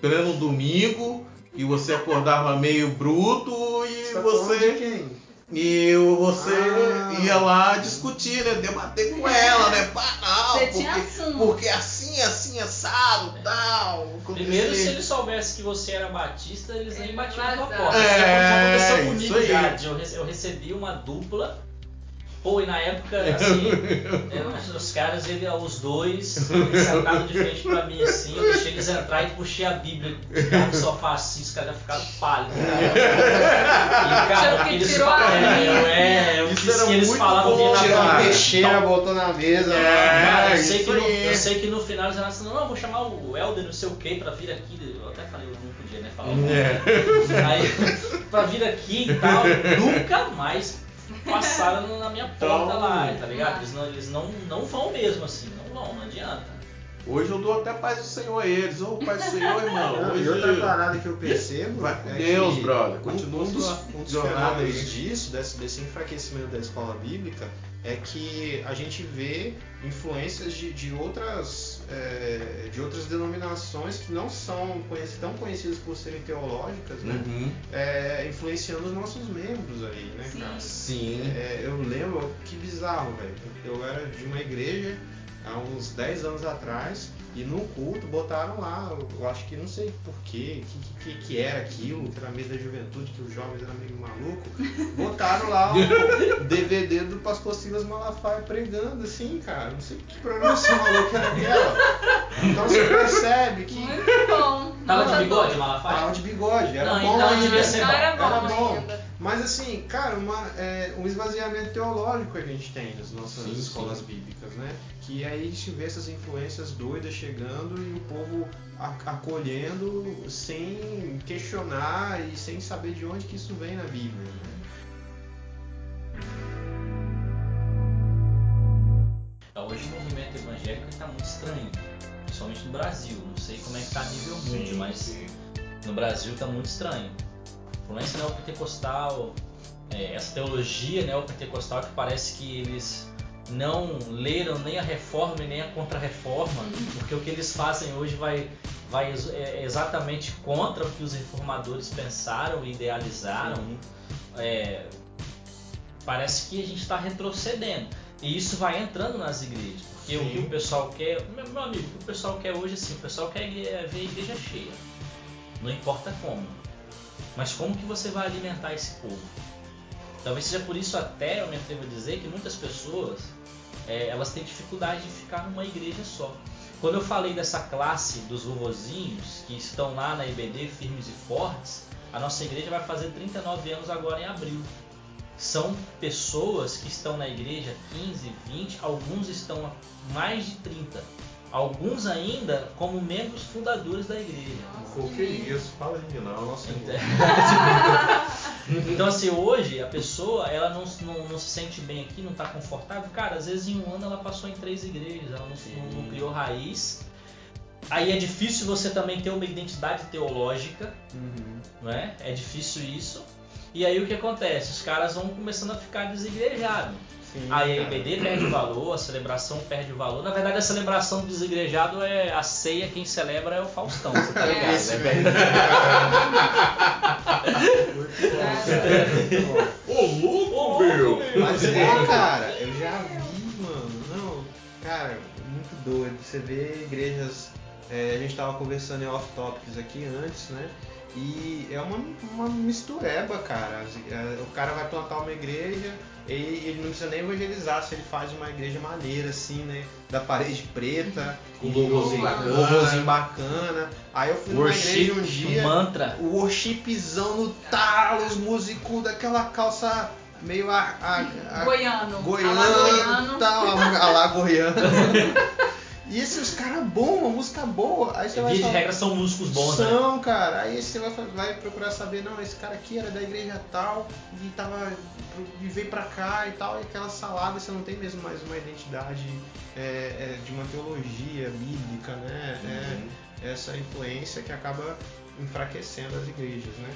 pleno domingo, e você acordava meio bruto e tá falando de você quem? E você Ah. ia lá discutir, né, debater com ela, né, pá, não, Você porque, tinha assunto. porque assim, assim, assado, tal. Primeiro, se eles soubessem que você era batista, eles nem batiam na tua porta. É, já aconteceu isso comigo aí. já. eu recebi uma dupla. Pô, e na época, assim, é, os, caras, ele, os dois, eles sentaram de frente pra mim, assim, eu deixei eles entrar e puxei a Bíblia no sofá assim, os caras já ficaram pálidos. Cara. E, cara, que eles tirou a falavam, é, é, eu Isso disse que eles falavam vinha bom, na cara. Bíblia. peixeira, botou na mesa. É. Cara, eu, sei isso que no, eu sei que no final eles falaram assim, não, eu vou chamar o Helder não sei o que pra vir aqui. Eu até falei, eu não podia, né? Falar. É. Aí, pra vir aqui e tal, nunca mais passaram na minha porta Então- lá, tá ligado? Eles, não, eles não, não vão mesmo assim, não vão, não adianta. Hoje eu dou até paz do Senhor a eles. Ô, paz do Senhor, irmão. Não, Hoje e outra parada que eu percebo Vai com é Deus, que brother. um- Continua um dos, um dos fenômenos disso, desse, desse enfraquecimento da escola bíblica, é que a gente vê influências de, de outras é, de outras denominações que não são conhec- tão conhecidas por serem teológicas, né? Uhum. É, influenciando os nossos membros aí, né, Sim. cara? Sim. É, eu lembro, que bizarro, velho. Eu era de uma igreja há uns 10 anos atrás e no culto botaram lá, eu acho que não sei porquê, que, que, que era aquilo, que era mês da juventude, que os jovens eram meio malucos. Botaram lá o DVD do Pastor Silas Malafaia pregando, assim, cara. Não sei que programação maluca era aquela. Então você percebe que. Muito bom. Tava de bigode. Malafaia? Tava de bigode, era Não, bom então ainda. devia ser bom. era bom Era bom. ainda. Mas assim, cara, uma, é, um esvaziamento teológico a gente tem nas nossas Sim, escolas sim. bíblicas, né? Que aí a gente vê essas influências doidas chegando e o povo acolhendo sem questionar e sem saber de onde que isso vem na Bíblia, né? Hoje o movimento evangélico está muito estranho, principalmente no Brasil. Não sei como é que tá a nível mundo, mas no Brasil está muito estranho. Influência neopentecostal, é, essa teologia neopentecostal que parece que eles não leram nem a reforma e nem a contra-reforma, porque o que eles fazem hoje vai, vai é exatamente contra o que os reformadores pensaram e idealizaram. É, parece que a gente está retrocedendo. E isso vai entrando nas igrejas. Porque o Sim. que o pessoal quer. Meu, amigo, o que o pessoal quer hoje assim, o pessoal quer é ver a igreja cheia. Não importa como. Mas como que você vai alimentar esse povo? Talvez seja por isso até eu me atrevo a dizer que muitas pessoas é, elas têm dificuldade de ficar numa igreja só. Quando eu falei dessa classe dos vovozinhos que estão lá na IBD firmes e fortes, a nossa igreja vai fazer 39 anos agora em abril. São pessoas que estão na igreja 15, 20, alguns estão há mais de 30. Alguns ainda como membros fundadores da igreja. O que é isso? Fala de não. Nossa, Então assim, hoje a pessoa ela não, não, não se sente bem aqui, não está confortável. Cara, às vezes em um ano ela passou em três igrejas, ela não, não- não criou raiz. Aí é difícil você também ter uma identidade teológica, Uhum. não é? É difícil isso. E aí o que acontece? Os caras vão começando a ficar desigrejados. Sim, a cara. EBD perde o valor, a celebração perde o valor. Na verdade, a celebração do desigrejado é a ceia, quem celebra é o Faustão, você tá ligado? Esse né? Ô, louco, meu! Mas é, cara, eu já vi, mano. Não, cara, muito doido. Você vê igrejas. é, a gente tava conversando em off-topics aqui antes, né? E é uma, uma mistureba, cara. É, O cara vai plantar uma igreja e ele não precisa nem evangelizar se ele faz uma igreja maneira, assim, né? Da parede preta, Com e logozinho um bacana. logozinho bacana. Aí eu fui numa igreja um dia. mantra. O worshipzão no talo, os músicos daquela calça meio a, a, a Goiano. goiano, Alá goiano. tal, a, a lá goiano. e esses caras bons, uma música boa. Aí você vai Via de falar, regra são músicos bons, né? são, cara. Aí você vai, vai procurar saber, não, esse cara aqui era da igreja tal e tava e veio pra cá e tal, e aquela salada você não tem mesmo mais uma identidade é, é, de uma teologia bíblica, né? É, essa influência que acaba enfraquecendo as igrejas, né?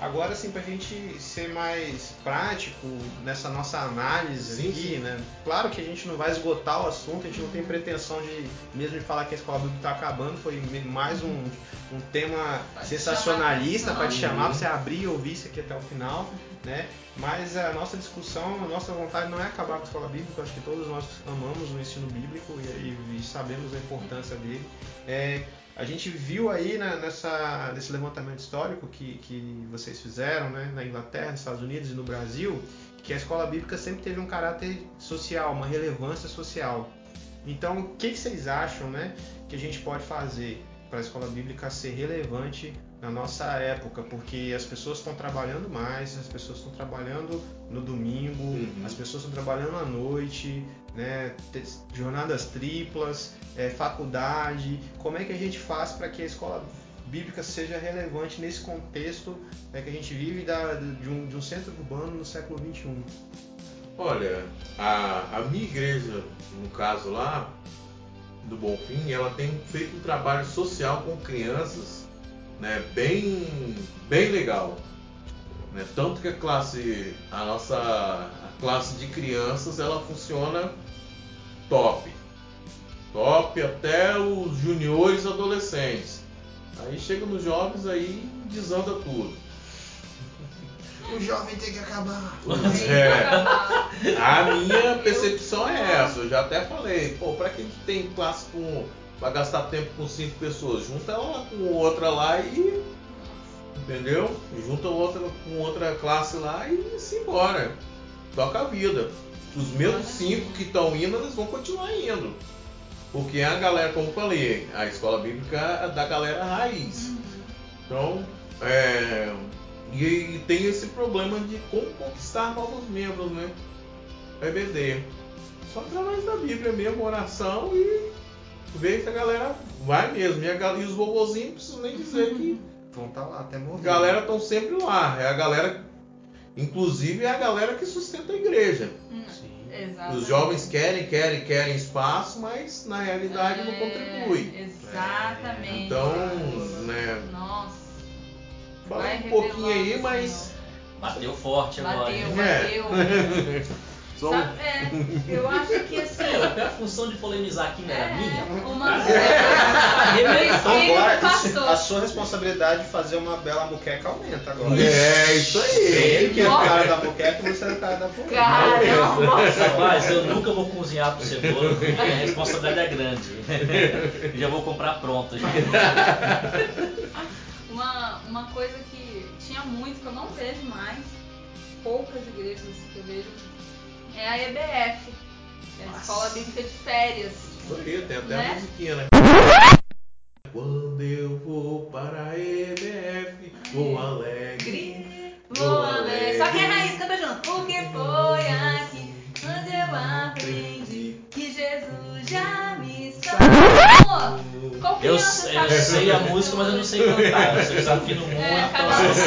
Agora, assim, pra gente ser mais prático nessa nossa análise Sim, aqui, sim. né? Claro que a gente não vai esgotar o assunto, a gente não tem pretensão de, mesmo de falar que a escola bíblica tá acabando, foi mais um, um tema Pra sensacionalista a para te chamar, você abrir e ouvir isso aqui até o final, né? Mas a nossa discussão, a nossa vontade não é acabar com a escola bíblica, acho que todos nós amamos o ensino bíblico e, e- e sabemos a importância dele. É, a gente viu aí nessa, nesse levantamento histórico que, que vocês fizeram né, na Inglaterra, nos Estados Unidos e no Brasil, que a escola bíblica sempre teve um caráter social, uma relevância social. Então, o que, que vocês acham né, que a gente pode fazer para a escola bíblica ser relevante na nossa época? Porque as pessoas estão trabalhando mais, as pessoas estão trabalhando no domingo, Uhum. as pessoas estão trabalhando à noite, né, jornadas triplas, é, faculdade. Como é que a gente faz para que a escola bíblica seja relevante nesse contexto né, que a gente vive da- de, um, de um centro urbano no século? XXI? Olha, a, a minha igreja, no caso lá, do Bonfim, ela tem feito um trabalho social com crianças né, bem, bem legal. Né? Tanto que a classe, a nossa a classe de crianças, ela funciona top. Top até os juniores adolescentes. Aí chega nos jovens aí desanda tudo. O jovem tem que acabar. É. A minha percepção é essa, eu já até falei, pô, pra que que tem classe com. Vai gastar tempo com cinco pessoas? Junta uma com outra lá e. Entendeu? Junta outra com outra classe lá e se embora. Toca a vida. Os mesmos cinco que estão indo, eles vão continuar indo. Porque a galera, como eu falei, a escola bíblica é da galera raiz. Então, é, e, e tem esse problema de como conquistar novos membros, né? EBD. Só através da Bíblia mesmo, oração e ver se a galera vai mesmo. E, a, e os vovozinhos não preciso nem dizer que Vão estar lá até morrer. a galera estão sempre lá. É a galera, inclusive é a galera que sustenta a igreja. Exato. Os jovens querem, querem, querem espaço, mas na realidade não É, contribui. Exatamente. Então, né, Nossa. fala Vai um pouquinho aí, mas. Bateu forte agora. Bateu, hein? É. só Sabe, é, eu acho que assim. É, a função de polemizar aqui não era é, minha. uma Arrebentou. Espírito Agora, a sua responsabilidade de fazer uma bela muqueca aumenta agora. É, isso aí. Ele que é o cara da muqueca e você é o cara da polêmica. Caramba! Rapaz, eu nunca vou cozinhar pro cebola, porque a responsabilidade é grande. Já vou comprar pronto. já. Uma, uma coisa que tinha muito, que eu não vejo mais, poucas igrejas que eu vejo, é a EBF, que é a Escola Bíblica de Férias. Tem até Né? a musiquinha, né? Quando eu vou para a EBF, vou alegre. Vou alegre. Só quem é raiz canta junto. Porque foi aqui onde eu aprendi que Jesus já me salvou. Qual Eu, eu sei a música, mas eu não sei cantar. Eu desafino muito, É, cada um só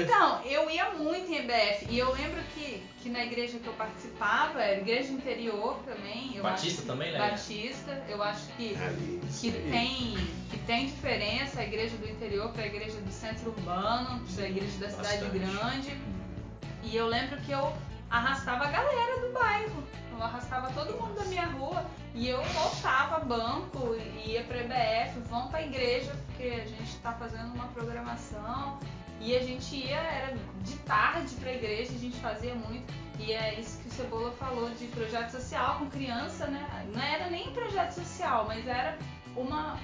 Então, eu ia muito em IBF. E eu lembro que, que na igreja que eu participava, era igreja interior também. Eu Batista acho, também, né? Batista, eu acho que, Ali, que, tem, que tem diferença a igreja do interior para a igreja do centro urbano, para a igreja da cidade Bastante. grande. E eu lembro que eu arrastava a galera do bairro. Eu arrastava todo mundo da minha rua e eu lotava banco ia pra EBF, vão pra igreja, porque a gente tá fazendo uma programação. E a gente ia, era de tarde pra igreja, a gente fazia muito. E é isso que o Cebola falou de projeto social com criança, né? Não era nem projeto social, mas era uma,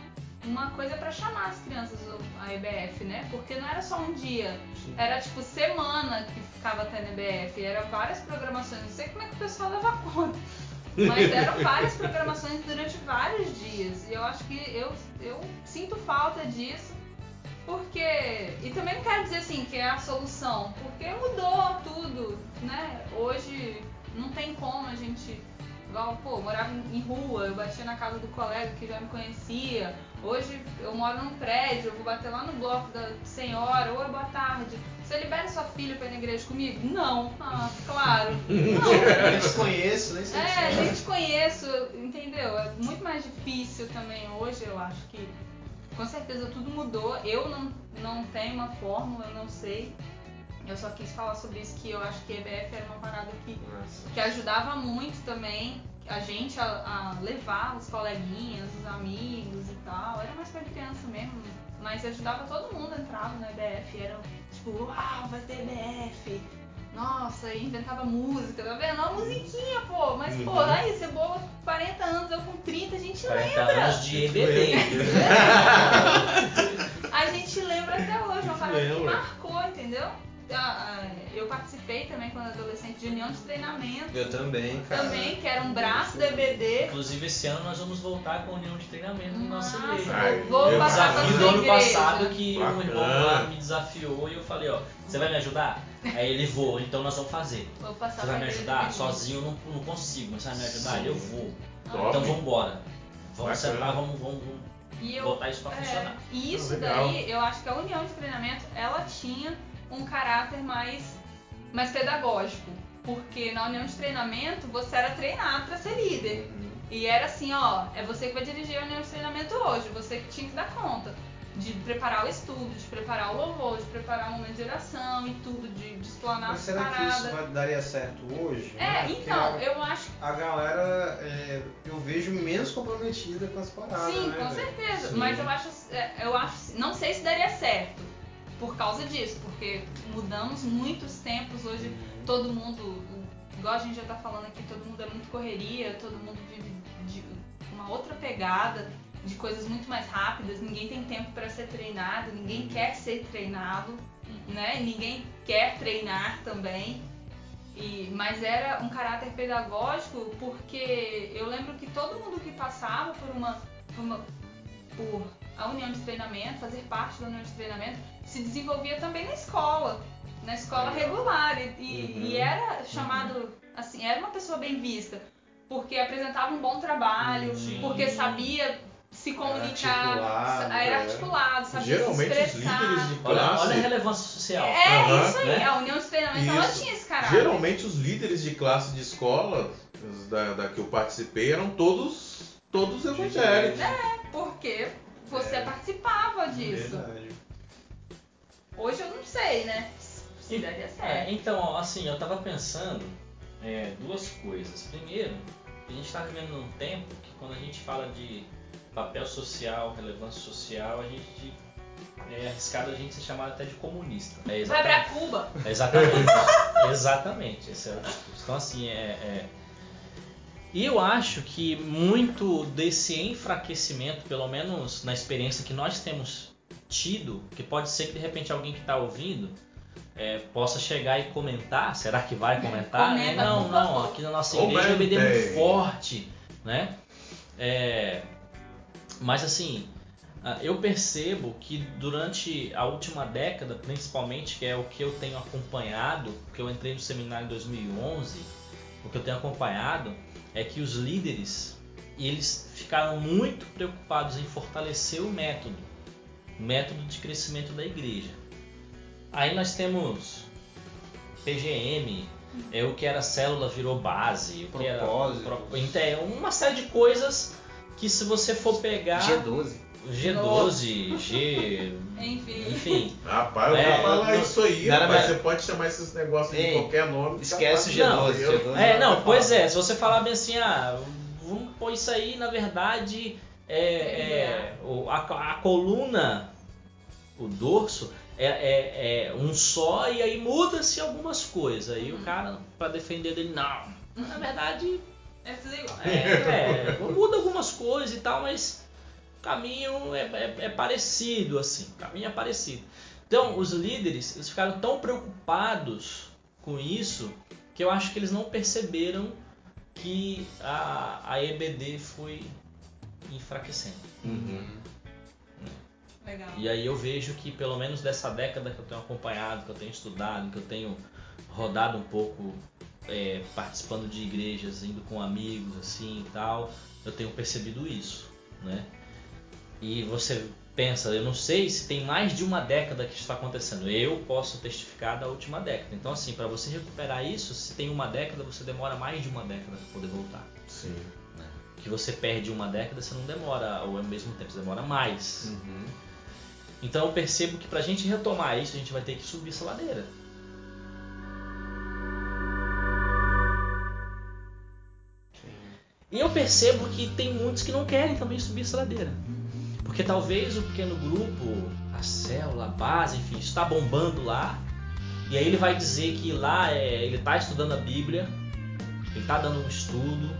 uma coisa pra chamar as crianças, a EBF, né? Porque não era só um dia, era tipo semana que ficava tendo EBF, eram várias programações, não sei como é que o pessoal dava conta. Mas eram várias programações durante vários dias. E eu acho que eu, eu sinto falta disso. Porque. E também não quero dizer assim que é a solução, porque mudou tudo, né? Hoje não tem como a gente. Igual, pô, eu morava em rua, eu batia na casa do colega que já me conhecia. Hoje eu moro num prédio, eu vou bater lá no bloco da senhora, oi, boa tarde. Você libera sua filha pra ir na igreja comigo? Não. Ah, claro. Não. Nem te conheço, nem sei É, quem nem te conheço, entendeu? É muito mais difícil também hoje, eu acho que com certeza tudo mudou. Eu não, não tenho uma fórmula, eu não sei. Eu só quis falar sobre isso, que eu acho que EBF era uma parada que, Nossa. que ajudava muito também a gente a, a levar os coleguinhas, os amigos e tal. Era mais pra criança mesmo, mas ajudava todo mundo, entrava no EBF. Era tipo, uau, vai ter EBF. Nossa, e inventava música, tá vendo? Uma musiquinha, pô. Mas, pô, Uhum. aí, Cebola, 40 anos, eu com 30, a gente 40 lembra. anos de EBD. A gente lembra até hoje, uma parada que marcou, entendeu? Ah, ah, Eu participei também quando adolescente de união de treinamento. Eu também, cara. Também, que era um braço do EBD. Inclusive, esse ano nós vamos voltar com a união de treinamento na nossa Nossa, igreja. Ai, vou eu passar desafio do ano igreja. passado que um Bacana. irmão lá me desafiou e eu falei, ó, você vai me ajudar? Aí ele vou, então nós vamos fazer. Vou passar Você vai me ajudar? Sozinho eu não, não consigo, mas você vai me ajudar? Sim. Ele, eu vou. Top. Então vamos embora. Vamos Bacana. sentar, vamos, vamos, vamos E eu, botar isso pra é, funcionar. E isso legal. daí, eu acho que a união de treinamento, ela tinha um caráter mais, mais pedagógico. Porque na união de treinamento, você era treinado pra ser líder. Uhum. E era assim, ó, é você que vai dirigir a união de treinamento hoje, você que tinha que dar conta. De preparar o estudo, de preparar o louvor, de preparar o momento de oração e tudo, de, de explanar Mas as será que isso vai- daria certo hoje? É, né? Então, a- eu acho A galera, é, eu vejo menos comprometida com as paradas, Sim, né? com velho? certeza. Sim. Mas eu acho, é, eu acho, não sei se daria certo por causa disso, porque mudamos muitos tempos hoje. Uhum. Todo mundo, igual a gente já tá falando aqui, todo mundo é muito correria, todo mundo vive de uma outra pegada, de coisas muito mais rápidas. Ninguém tem tempo para ser treinado, ninguém quer ser treinado, né? Ninguém quer treinar também. E, mas era um caráter pedagógico porque eu lembro que todo mundo que passava por uma, por uma- por a união de treinamento, fazer parte da união de treinamento, se desenvolvia também na escola, na escola regular e, e- Uhum. e era chamado assim, era uma pessoa bem vista porque apresentava um bom trabalho, Sim. porque sabia se comunicar, articulado, era é. articulado, sabia Geralmente se os expressar. líderes de Olha, classe. olha a relevância social. É Aham, isso aí, né? a união de treinamento ela tinha esse caráter. Geralmente os líderes de classe de escola os da, da que eu participei eram todos todos evangélicos. Porque você É. participava disso. Verdade. Hoje eu não sei, né? Se daria É, certo. então, ó, assim, eu tava pensando é, duas coisas. Primeiro, a gente tá vivendo num tempo que quando a gente fala de papel social, relevância social, a gente é arriscado a gente ser chamado até de comunista. É Vai pra. Cuba. Exatamente. exatamente. Esse é o discurso. Então, assim, é, é- E eu acho que muito desse enfraquecimento, pelo menos na experiência que nós temos tido, que pode ser que de repente alguém que está ouvindo é, possa chegar e comentar. Será que vai comentar? né? Comenta, Não, não. Aqui na nossa igreja o EBD é muito forte, né? É, mas assim, ah, eu percebo que durante a última década, principalmente, que é o que eu tenho acompanhado, porque eu entrei no seminário em 2011, o que eu tenho acompanhado é que os líderes eles ficaram muito preocupados em fortalecer o método, o método de crescimento da igreja. Aí nós temos PGM, é o que era célula virou base, o que era Propósito. pro- então, é uma série de coisas que se você for pegar G12. G12, G, Enfim. enfim, Rapaz, eu É, vou falar isso aí, não mais- Você pode chamar esses negócios de Ei, qualquer nome. Esquece o capaz- G12. Não, eu- G12 É, não, pois é, se você falar bem assim, ah, vamos pôr isso aí, na verdade, é, é, o- a, a coluna, o dorso, é, é- é um só e aí muda-se algumas coisas. Aí o cara, pra defender dele, não, na verdade, É tudo igual. é, é, muda algumas coisas e tal, mas o caminho é, é- é parecido, assim, o caminho é parecido. Então, os líderes, eles ficaram tão preocupados com isso, que eu acho que eles não perceberam que a, a EBD foi enfraquecendo. Uhum. Legal. E aí eu vejo que pelo menos dessa década que eu tenho acompanhado, que eu tenho estudado, que eu tenho rodado um pouco é, participando de igrejas, indo com amigos assim e tal, eu tenho percebido isso, né? E você pensa, eu não sei se tem mais de uma década que isso está acontecendo. Eu posso testificar da última década. Então assim, para você recuperar isso, se tem uma década, você demora mais de uma década para poder voltar. Sim. Que você perde uma década, você não demora ao mesmo tempo, você demora mais. Uhum. Então eu percebo que pra gente retomar isso, a gente vai ter que subir essa ladeira. E eu percebo que tem muitos que não querem também subir essa ladeira. Porque talvez o pequeno grupo, a célula, a base, enfim, está bombando lá. E aí ele vai dizer que lá é, ele está estudando a Bíblia, ele está dando um estudo.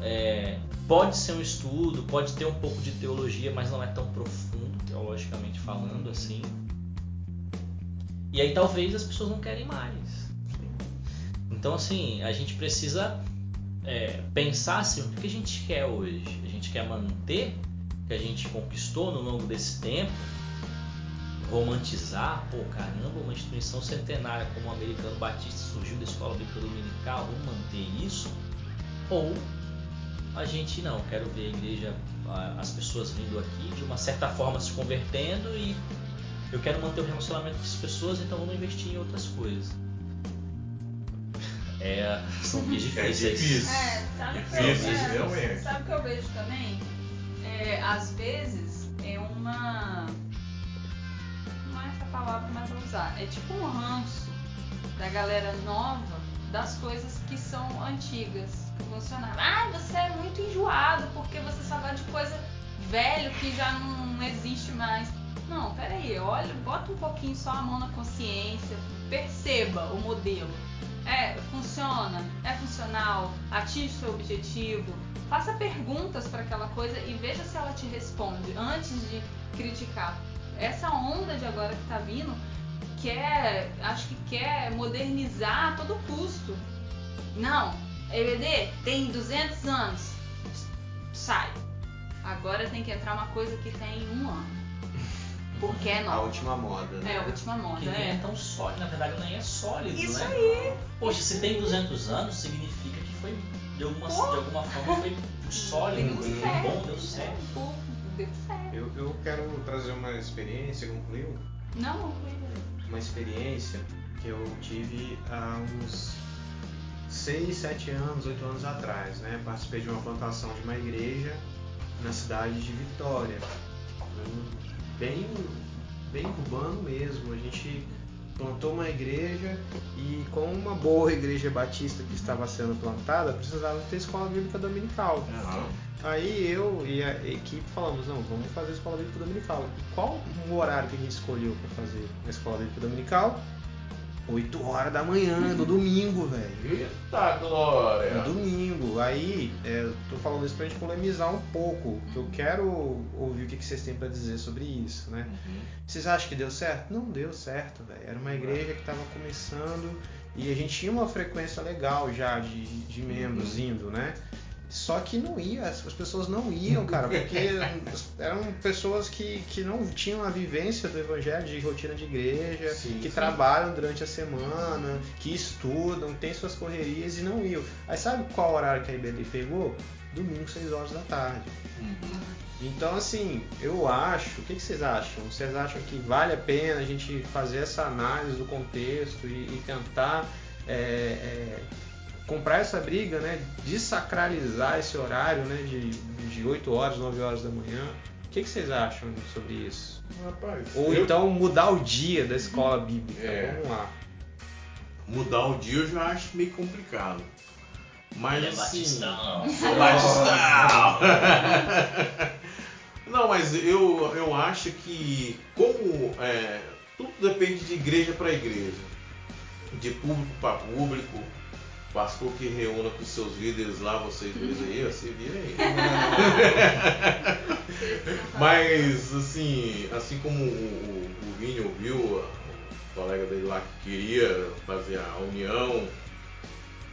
é, pode ser um estudo, pode ter um pouco de teologia, mas não é tão profundo, teologicamente falando, assim. E aí talvez as pessoas não querem mais. Então, assim, a gente precisa é, pensar assim, o que a gente quer hoje? A gente quer manter o que a gente conquistou no longo desse tempo? Romantizar, pô, caramba, uma instituição centenária como o Americano Batista surgiu da escola bíblica dominical, vamos manter isso? Ou a gente não, quero ver a igreja, as pessoas vindo aqui de uma certa forma se convertendo e eu quero manter o relacionamento com as pessoas, então vamos investir em outras coisas. É, são dias É difíceis. difícil. É, sabe o que eu, é, realmente. sabe o que eu vejo também? É, às vezes é uma. Não é essa palavra, mas vou usar. É tipo um ranço da galera nova das coisas que são antigas, que funcionavam. Ah, você é muito enjoado porque você só gosta de coisa velho que já não existe mais. Não, peraí, olha, bota um pouquinho só a mão na consciência, perceba o modelo. É, funciona, é funcional, atinge seu objetivo. Faça perguntas para aquela coisa e veja se ela te responde antes de criticar. Essa onda de agora que tá vindo quer, acho que quer modernizar a todo custo. Não, EBD tem 200 anos. Sai. Agora tem que entrar uma coisa que tem um ano. Porque é A nova. última moda, né? É a última moda, Que nem é é. tão sólido, na verdade nem é sólido, Isso né? aí. Poxa, se tem 200 anos, significa que foi, de alguma, de alguma forma, foi sólido, Deu foi certo. bom, deu certo. Pô, Deu certo. Eu, eu quero trazer uma experiência, concluiu? Não, não foi. Uma experiência que eu tive há uns 6, 7 anos, 8 anos atrás, né? Participei de uma plantação de uma igreja na cidade de Vitória. Bem, bem urbano mesmo. A gente plantou uma igreja e com uma boa igreja batista que estava sendo plantada, precisava ter escola bíblica dominical. Aham. Aí eu e a equipe falamos, não, vamos fazer a escola bíblica dominical. E qual o horário que a gente escolheu para fazer a escola bíblica dominical? 8 horas da manhã, no domingo, velho. Eita glória! No domingo. Aí, é, eu tô falando isso pra gente polemizar um pouco, que eu quero ouvir o que que vocês têm pra dizer sobre isso, né? Uhum. Vocês acham que deu certo? Não deu certo, velho. Era uma igreja que estava começando e a gente tinha uma frequência legal já de, de membros indo, né? Só que não ia, as pessoas não iam, cara, porque eram pessoas que, que não tinham a vivência do evangelho, de rotina de igreja, Sim, que sim. trabalham durante a semana, que estudam, têm suas correrias e não iam. Aí sabe qual horário que a IBD pegou? Domingo, 6 horas da tarde. Então, assim, eu acho. O que, que vocês acham? Vocês acham que vale a pena a gente fazer essa análise do contexto e, e tentar é, é, comprar essa briga, né? Desacralizar esse horário, né? De, de 8 horas, 9 horas da manhã. O que, que vocês acham sobre isso? Rapaz, Ou eu- então mudar o dia da escola bíblica. É. Vamos lá. mudar o dia eu já acho meio complicado. Mas é assim, batistão. Sou batistão! Não, mas eu, eu acho que como é, tudo depende de igreja para igreja, de público para público, pastor que reúna com seus líderes lá, vocês dois aí, você vira aí. Mas assim, assim como o, o, o Vini ouviu, o colega dele lá que queria fazer a união,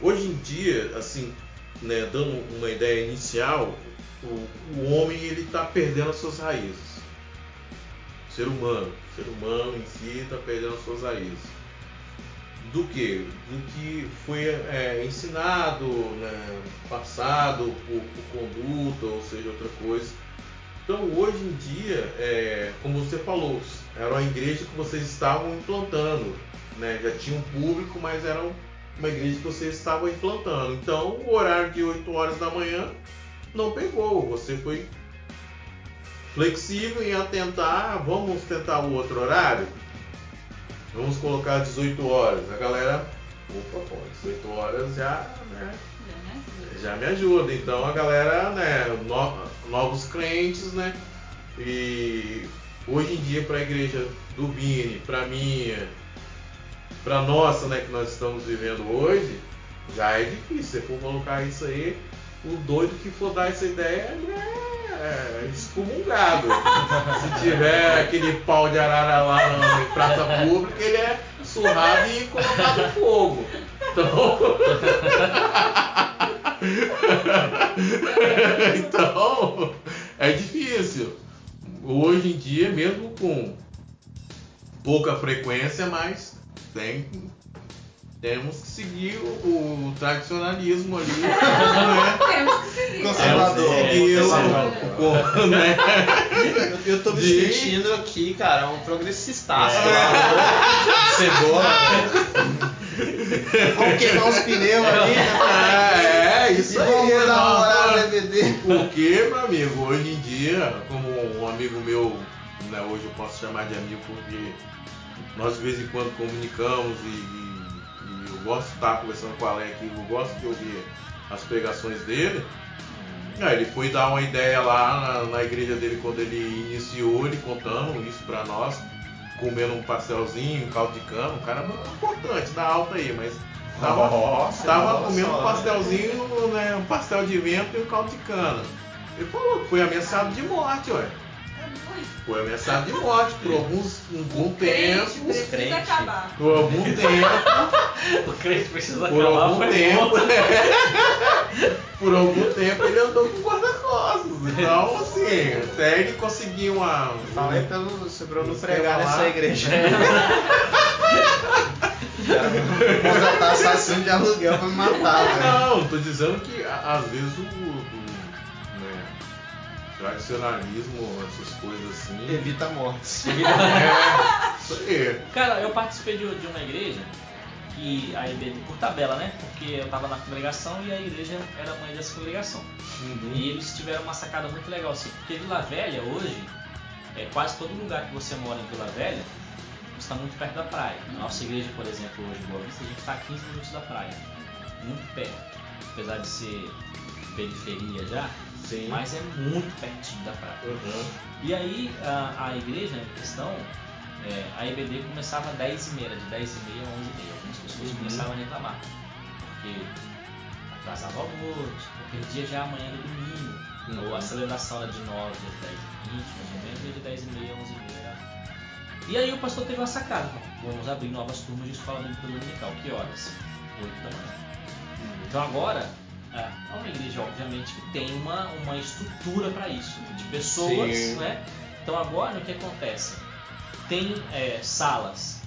hoje em dia, assim, né, dando uma ideia inicial, o, o homem ele está perdendo as suas raízes. O ser humano, o ser humano em si está perdendo as suas raízes. Do que? Do que foi é, ensinado, né, passado por, por conduta, ou seja, outra coisa. Então hoje em dia, é, como você falou, era uma igreja que vocês estavam implantando, né? já tinha um público, mas era um- uma igreja que vocês estavam implantando. Então o horário de 8 horas da manhã não pegou, você foi flexível em atentar, vamos tentar o outro horário? Vamos colocar 18 horas. A galera, opa, pô, 18 horas já, né? já me ajuda. Então a galera, né, no- novos crentes, né? E hoje em dia para a igreja do Vini, para minha, para nossa, né, que nós estamos vivendo hoje, já é difícil. Se for colocar isso aí, o doido que for dar essa ideia ele é excomungado. Se tiver aquele pau de arara lá na- praça pública, ele é surrado e colocado fogo. Então. então, é difícil. Hoje em dia, mesmo com pouca frequência, mas tem, temos que seguir o, o tradicionalismo ali. né? Temos que seguir. Conservador. Seguir o- Conservador. o- né? Eu, eu tô me De- sentindo aqui, cara, um progressistaço. É. lá, Cebola. Vamos queimar os pneus ali, né? É, é, E isso aí. vamos dar uma DVD. Porque, meu amigo, hoje em dia, como um amigo meu, né, hoje eu posso chamar de amigo porque nós de vez em quando comunicamos e, e- e eu gosto de estar conversando com o Alec, eu gosto de ouvir as pregações dele. Aí ele foi dar uma ideia lá na, na igreja dele quando ele iniciou, ele contando isso pra nós, comendo um pastelzinho, um caldo de cana, um cara muito importante da alta aí, mas tava, Nossa, Tava nossa, comendo um olha. pastelzinho, né, um pastel de vento e um caldo de cana. Ele falou que foi ameaçado de morte, ué. Foi ameaçado de morte por alguns um bom O crente tempo. precisa crente. acabar. Por algum tempo, O crente precisa por acabar, algum tempo, por algum tempo ele andou com guarda-costas. Então, assim, até ele conseguir uma. Fala aí pra não, Esquema pregar nessa igreja. Contratar assassino de aluguel pra me matar, velho. Não, tô dizendo que às vezes o, o, tradicionalismo, essas coisas assim. Evita mortes. É, isso aí. Cara, eu participei de, de uma igreja que a IBD, por tabela, né? Porque eu tava na congregação e a igreja era a mãe dessa congregação. E eles tiveram uma sacada muito legal assim, porque Vila Velha hoje, é quase todo lugar que você mora em Vila Velha, está muito perto da praia. A nossa igreja, por exemplo, hoje em Boa Vista, a gente está a 15 minutos da praia. Muito perto. Apesar de ser periferia já, Sim. mas é muito pertinho da praia. Uhum. E aí a, a igreja em questão, é, a EBD começava às 10h30, de 10h30 a 11h30. Algumas pessoas Uhum. começavam a reclamar, porque atrasava o almoço, ou perdia já a manhã do domingo, Uhum. ou a celebração era de 9 às 10h20, mais ou menos, e de 10h30 a 11h30. E aí o pastor teve uma sacada, vamos abrir novas turmas de escola bíblica dominical, que horas? 8 da manhã. Então agora, É, é uma igreja, obviamente, que tem uma, uma estrutura para isso, de pessoas, Sim. né? Então agora o que acontece? Tem é, salas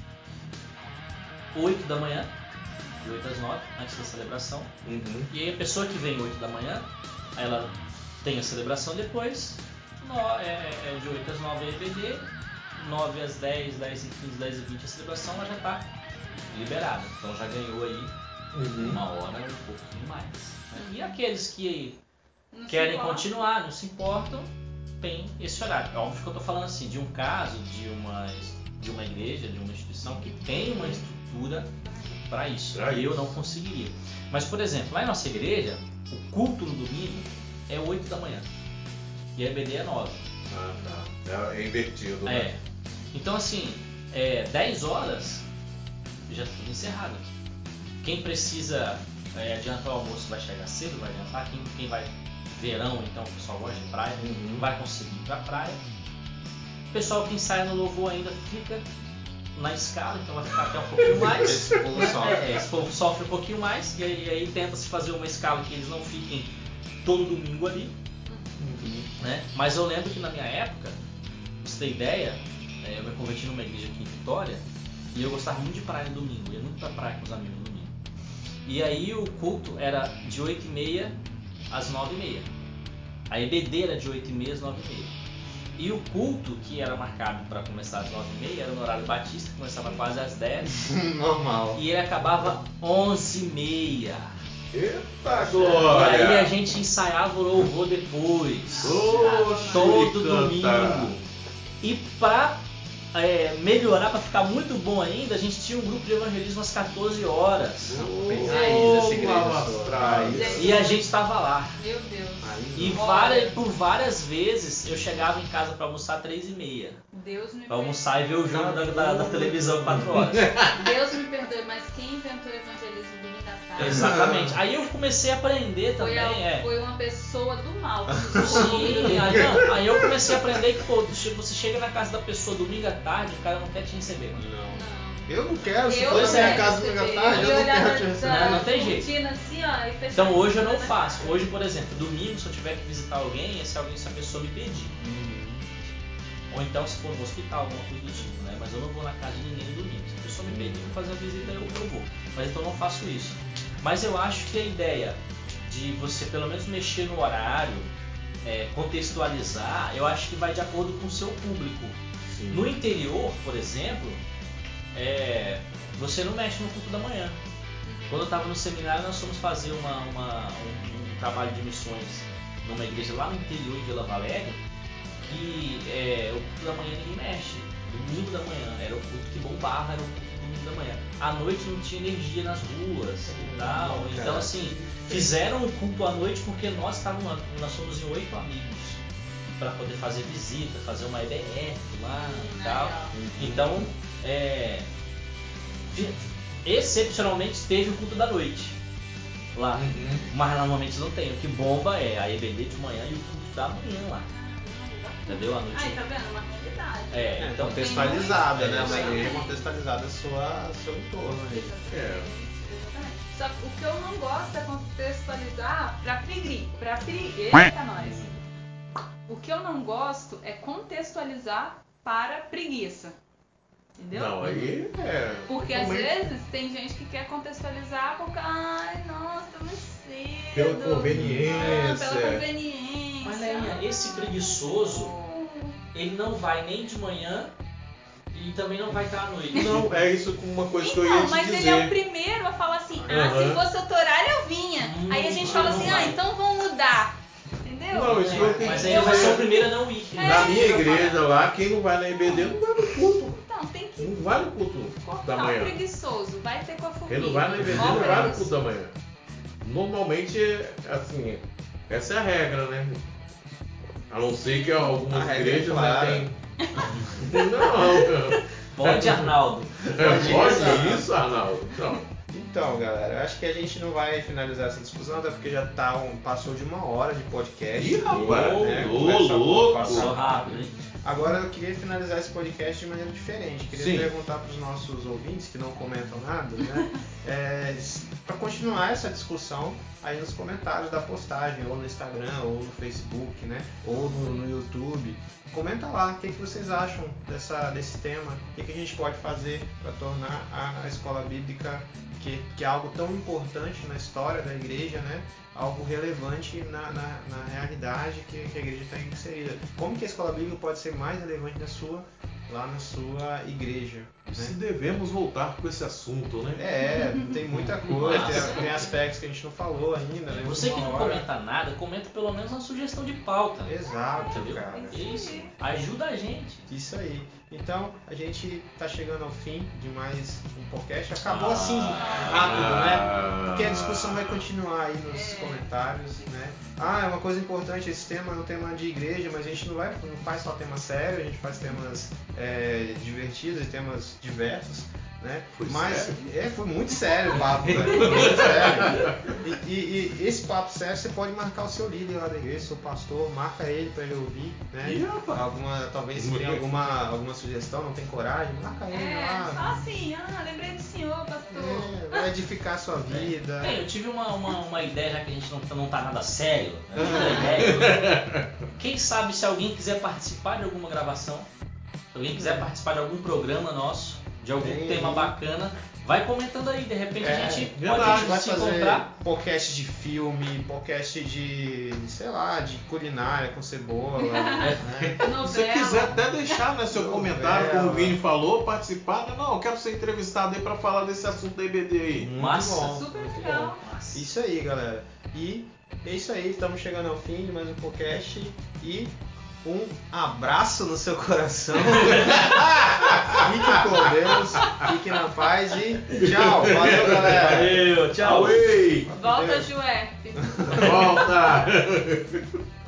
8 da manhã, de 8 às 9, antes da celebração. Uhum. E aí a pessoa que vem 8 da manhã, ela tem a celebração depois, no- é, é de 8 às 9 é EBD, 9 às 10, 10 e 15, 10 e 20 a celebração, ela já está liberada. Então já ganhou aí Uhum. uma hora e um pouquinho mais. né? E aqueles que Não querem continuar, não se importam, tem esse horário. É óbvio que eu estou falando assim de um caso de uma, de uma igreja, de uma instituição que tem uma estrutura para isso. Pra eu isso. não conseguiria. Mas, por exemplo, lá em nossa igreja, o culto no domingo é 8 da manhã. E a EBD é 9. Ah, tá. É, é invertido, né? É. Então, assim, é, 10 horas já tudo encerrado. Quem precisa é, adiantar o almoço vai chegar cedo, vai adiantar. Quem, quem vai verão, então, o pessoal gosta de praia, Uhum. vai conseguir ir pra praia. O pessoal que ensaia no louvor ainda fica na escala, então vai ficar até um pouquinho mais. Esse povo né? sofre. É, esse povo sofre um pouquinho mais, e aí, aí tenta-se fazer uma escala que eles não fiquem todo domingo ali. Né? Mas eu lembro que na minha época, pra você ter ideia, é, eu me converti numa igreja aqui em Vitória e eu gostava muito de praia no domingo, ia muito pra praia com os amigos no domingo. E aí o culto era de 8h30 às 9h30. A EBD era de 8h30 às 9h30. E o culto, que era marcado para começar às 9h30, era no horário batista, que começava quase às 10 Normal. e ele acabava 11h30. Eita E aí a glória! gente ensaiava o louvor depois. Oxe, todo canta. domingo. E pra é, melhorar, pra ficar muito bom ainda, a gente tinha um grupo de evangelismo às 14 horas. Lava Raiz. Gente. E a gente tava lá. Meu Deus. E não. várias, por várias vezes eu chegava em casa pra almoçar 3 e meia. Deus me Pra perdoe. almoçar e ver o jogo da, da- da televisão 4 horas. Deus me perdoe, mas quem inventou o evangelismo domingo à tarde? Exatamente. Aí eu comecei a aprender Foi, também. a- é. foi uma pessoa do mal. Sim, aí, não, aí eu comecei a aprender que pô, você chega na casa da pessoa domingo à tarde, o cara não quer te receber. Não. Não. Eu não quero, se Eu for na casa domingo à tarde, eu não quero te receber. da Não tem jeito. assim, ó, Então hoje eu não faço. Hoje, por exemplo, domingo, se eu tiver que visitar alguém, é se alguém, se a pessoa me pedir. Ou então se for no hospital, alguma coisa do tipo, né? Mas eu não vou na casa de ninguém domingo. Se a pessoa me pedir pra fazer uma visita, eu, eu vou. Mas então eu não faço isso. Mas eu acho que a ideia de você pelo menos mexer no horário, é, contextualizar, eu acho que vai de acordo com o seu público. Sim. No interior, por exemplo, é, você não mexe no culto da manhã. Quando eu estava no seminário, nós fomos fazer uma- uma- um, um trabalho de missões numa igreja lá no interior de Vila Valério e é, o culto da manhã ninguém mexe. Domingo da manhã era o culto que bombava, era o culto do domingo da manhã. À noite não tinha energia nas ruas e tal. Então, assim, fizeram o culto à noite porque nós estávamos, nós somos em oito amigos para poder fazer visita, fazer uma EBF lá e tal. legal. Então, é, excepcionalmente teve o culto da noite lá. Uhum. Mas normalmente não tem. O que bomba é a EBD de manhã e o culto da manhã lá. Entendeu? A noite. Aí, tá vendo? Uma novidade. É, É, então. contextualizada, né? Uma exatamente. igreja contextualizada a sua, seu entorno aí. É. Exatamente. Só que o que eu não gosto é contextualizar pra pregui, pra preguiça Eita, nós. O que eu não gosto é contextualizar para preguiça. Entendeu? Não, aí é. Porque às vezes tem gente que quer contextualizar porque, ai, nossa, muito cedo. Pela conveniência. Ah, pela conveniência. Mas aí, esse preguiçoso, ele não vai nem de manhã e também não vai estar à noite. Não, é isso uma coisa que eu ia Então, te mas dizer. ele é o primeiro a falar assim, ah, se fosse outro horário eu vinha. Hum, aí a gente não fala assim, ah, vai. então vamos mudar. Entendeu? Não, isso eu tenho Mas que aí ele vai ser o primeiro a não ir. É. Na minha igreja lá, quem não vai na IBD não vai no culto. Então, tem que Não vai no culto da cortar o manhã. preguiçoso. Vai ter com a família. Quem não vai na Ó, não vai no culto da manhã. Normalmente, assim, essa é a regra, né? A não ser que algumas é igrejas clara. né, tem. Não, Pode, Arnaldo. pode, Pode isso, Arnaldo. Não. Então, galera, eu acho que a gente não vai finalizar essa discussão, até porque já tá um, passou de uma hora de podcast. Ih, rapaz, né? ô, louco. passa Só rápido, hein? Agora eu queria finalizar esse podcast de maneira diferente. Queria Sim. perguntar para os nossos ouvintes que não comentam nada, né? É, para continuar continuar essa discussão aí nos comentários da postagem, ou no Instagram, ou no Facebook, né? Ou no, no YouTube. Comenta lá o que, que vocês acham dessa, desse tema, o que, que a gente pode fazer para tornar a, a escola bíblica, que, que é algo tão importante na história da igreja, né? algo relevante na, na, na realidade que, que, a igreja está inserida. Como que a escola bíblica pode ser mais relevante na sua, lá na sua igreja? Se Né? devemos voltar com esse assunto, né? É, tem muita coisa, tem, tem aspectos que a gente não falou ainda. né? Você que não hora- comenta nada, comenta pelo menos uma sugestão de pauta. Exato, Entendeu? cara. Isso. Ajuda a gente. Isso aí. Então, a gente tá chegando ao fim de mais um podcast. Acabou Ah. assim, rápido, né? Porque a discussão vai Ah, continuar aí nos É. comentários, né? Ah, é uma coisa importante, esse tema é um tema de igreja, mas a gente não, vai, não faz só tema sério, a gente faz temas é, divertidos e temas diversos, né? Foi mas sério? é, foi muito sério o papo. Foi muito sério. E, e- e esse papo sério você pode marcar o seu líder lá da igreja, seu pastor, marca ele pra ele ouvir, né? Rapaz. Alguma, talvez se tem alguma, alguma sugestão, não tem coragem, marca ele É, lá. só assim, ah, lembrei do senhor, pastor. É, vai edificar a sua vida. Bem, eu tive uma, uma, uma ideia, já que a gente não, não tá nada sério. né? Ideia. Quem sabe se alguém quiser participar de alguma gravação, se alguém quiser participar de algum programa nosso, de algum Tem tema bacana, vai comentando aí. De repente É, a gente verdade, pode vai se fazer encontrar. podcast de filme, podcast de, sei lá, de culinária com cebola, né? Se você quiser até deixar né, seu Novela. comentário, como o Vini falou, participar, né? não, eu quero ser entrevistado aí para falar desse assunto da EBD aí. Muito Massa. bom, Super muito legal. bom. Isso aí, galera. E é isso aí, estamos chegando ao fim de mais um podcast e um abraço no seu coração. Fique com Deus, fique na paz e tchau. Valeu, galera. Valeu, tchau. Away! Volta. Jué. Volta!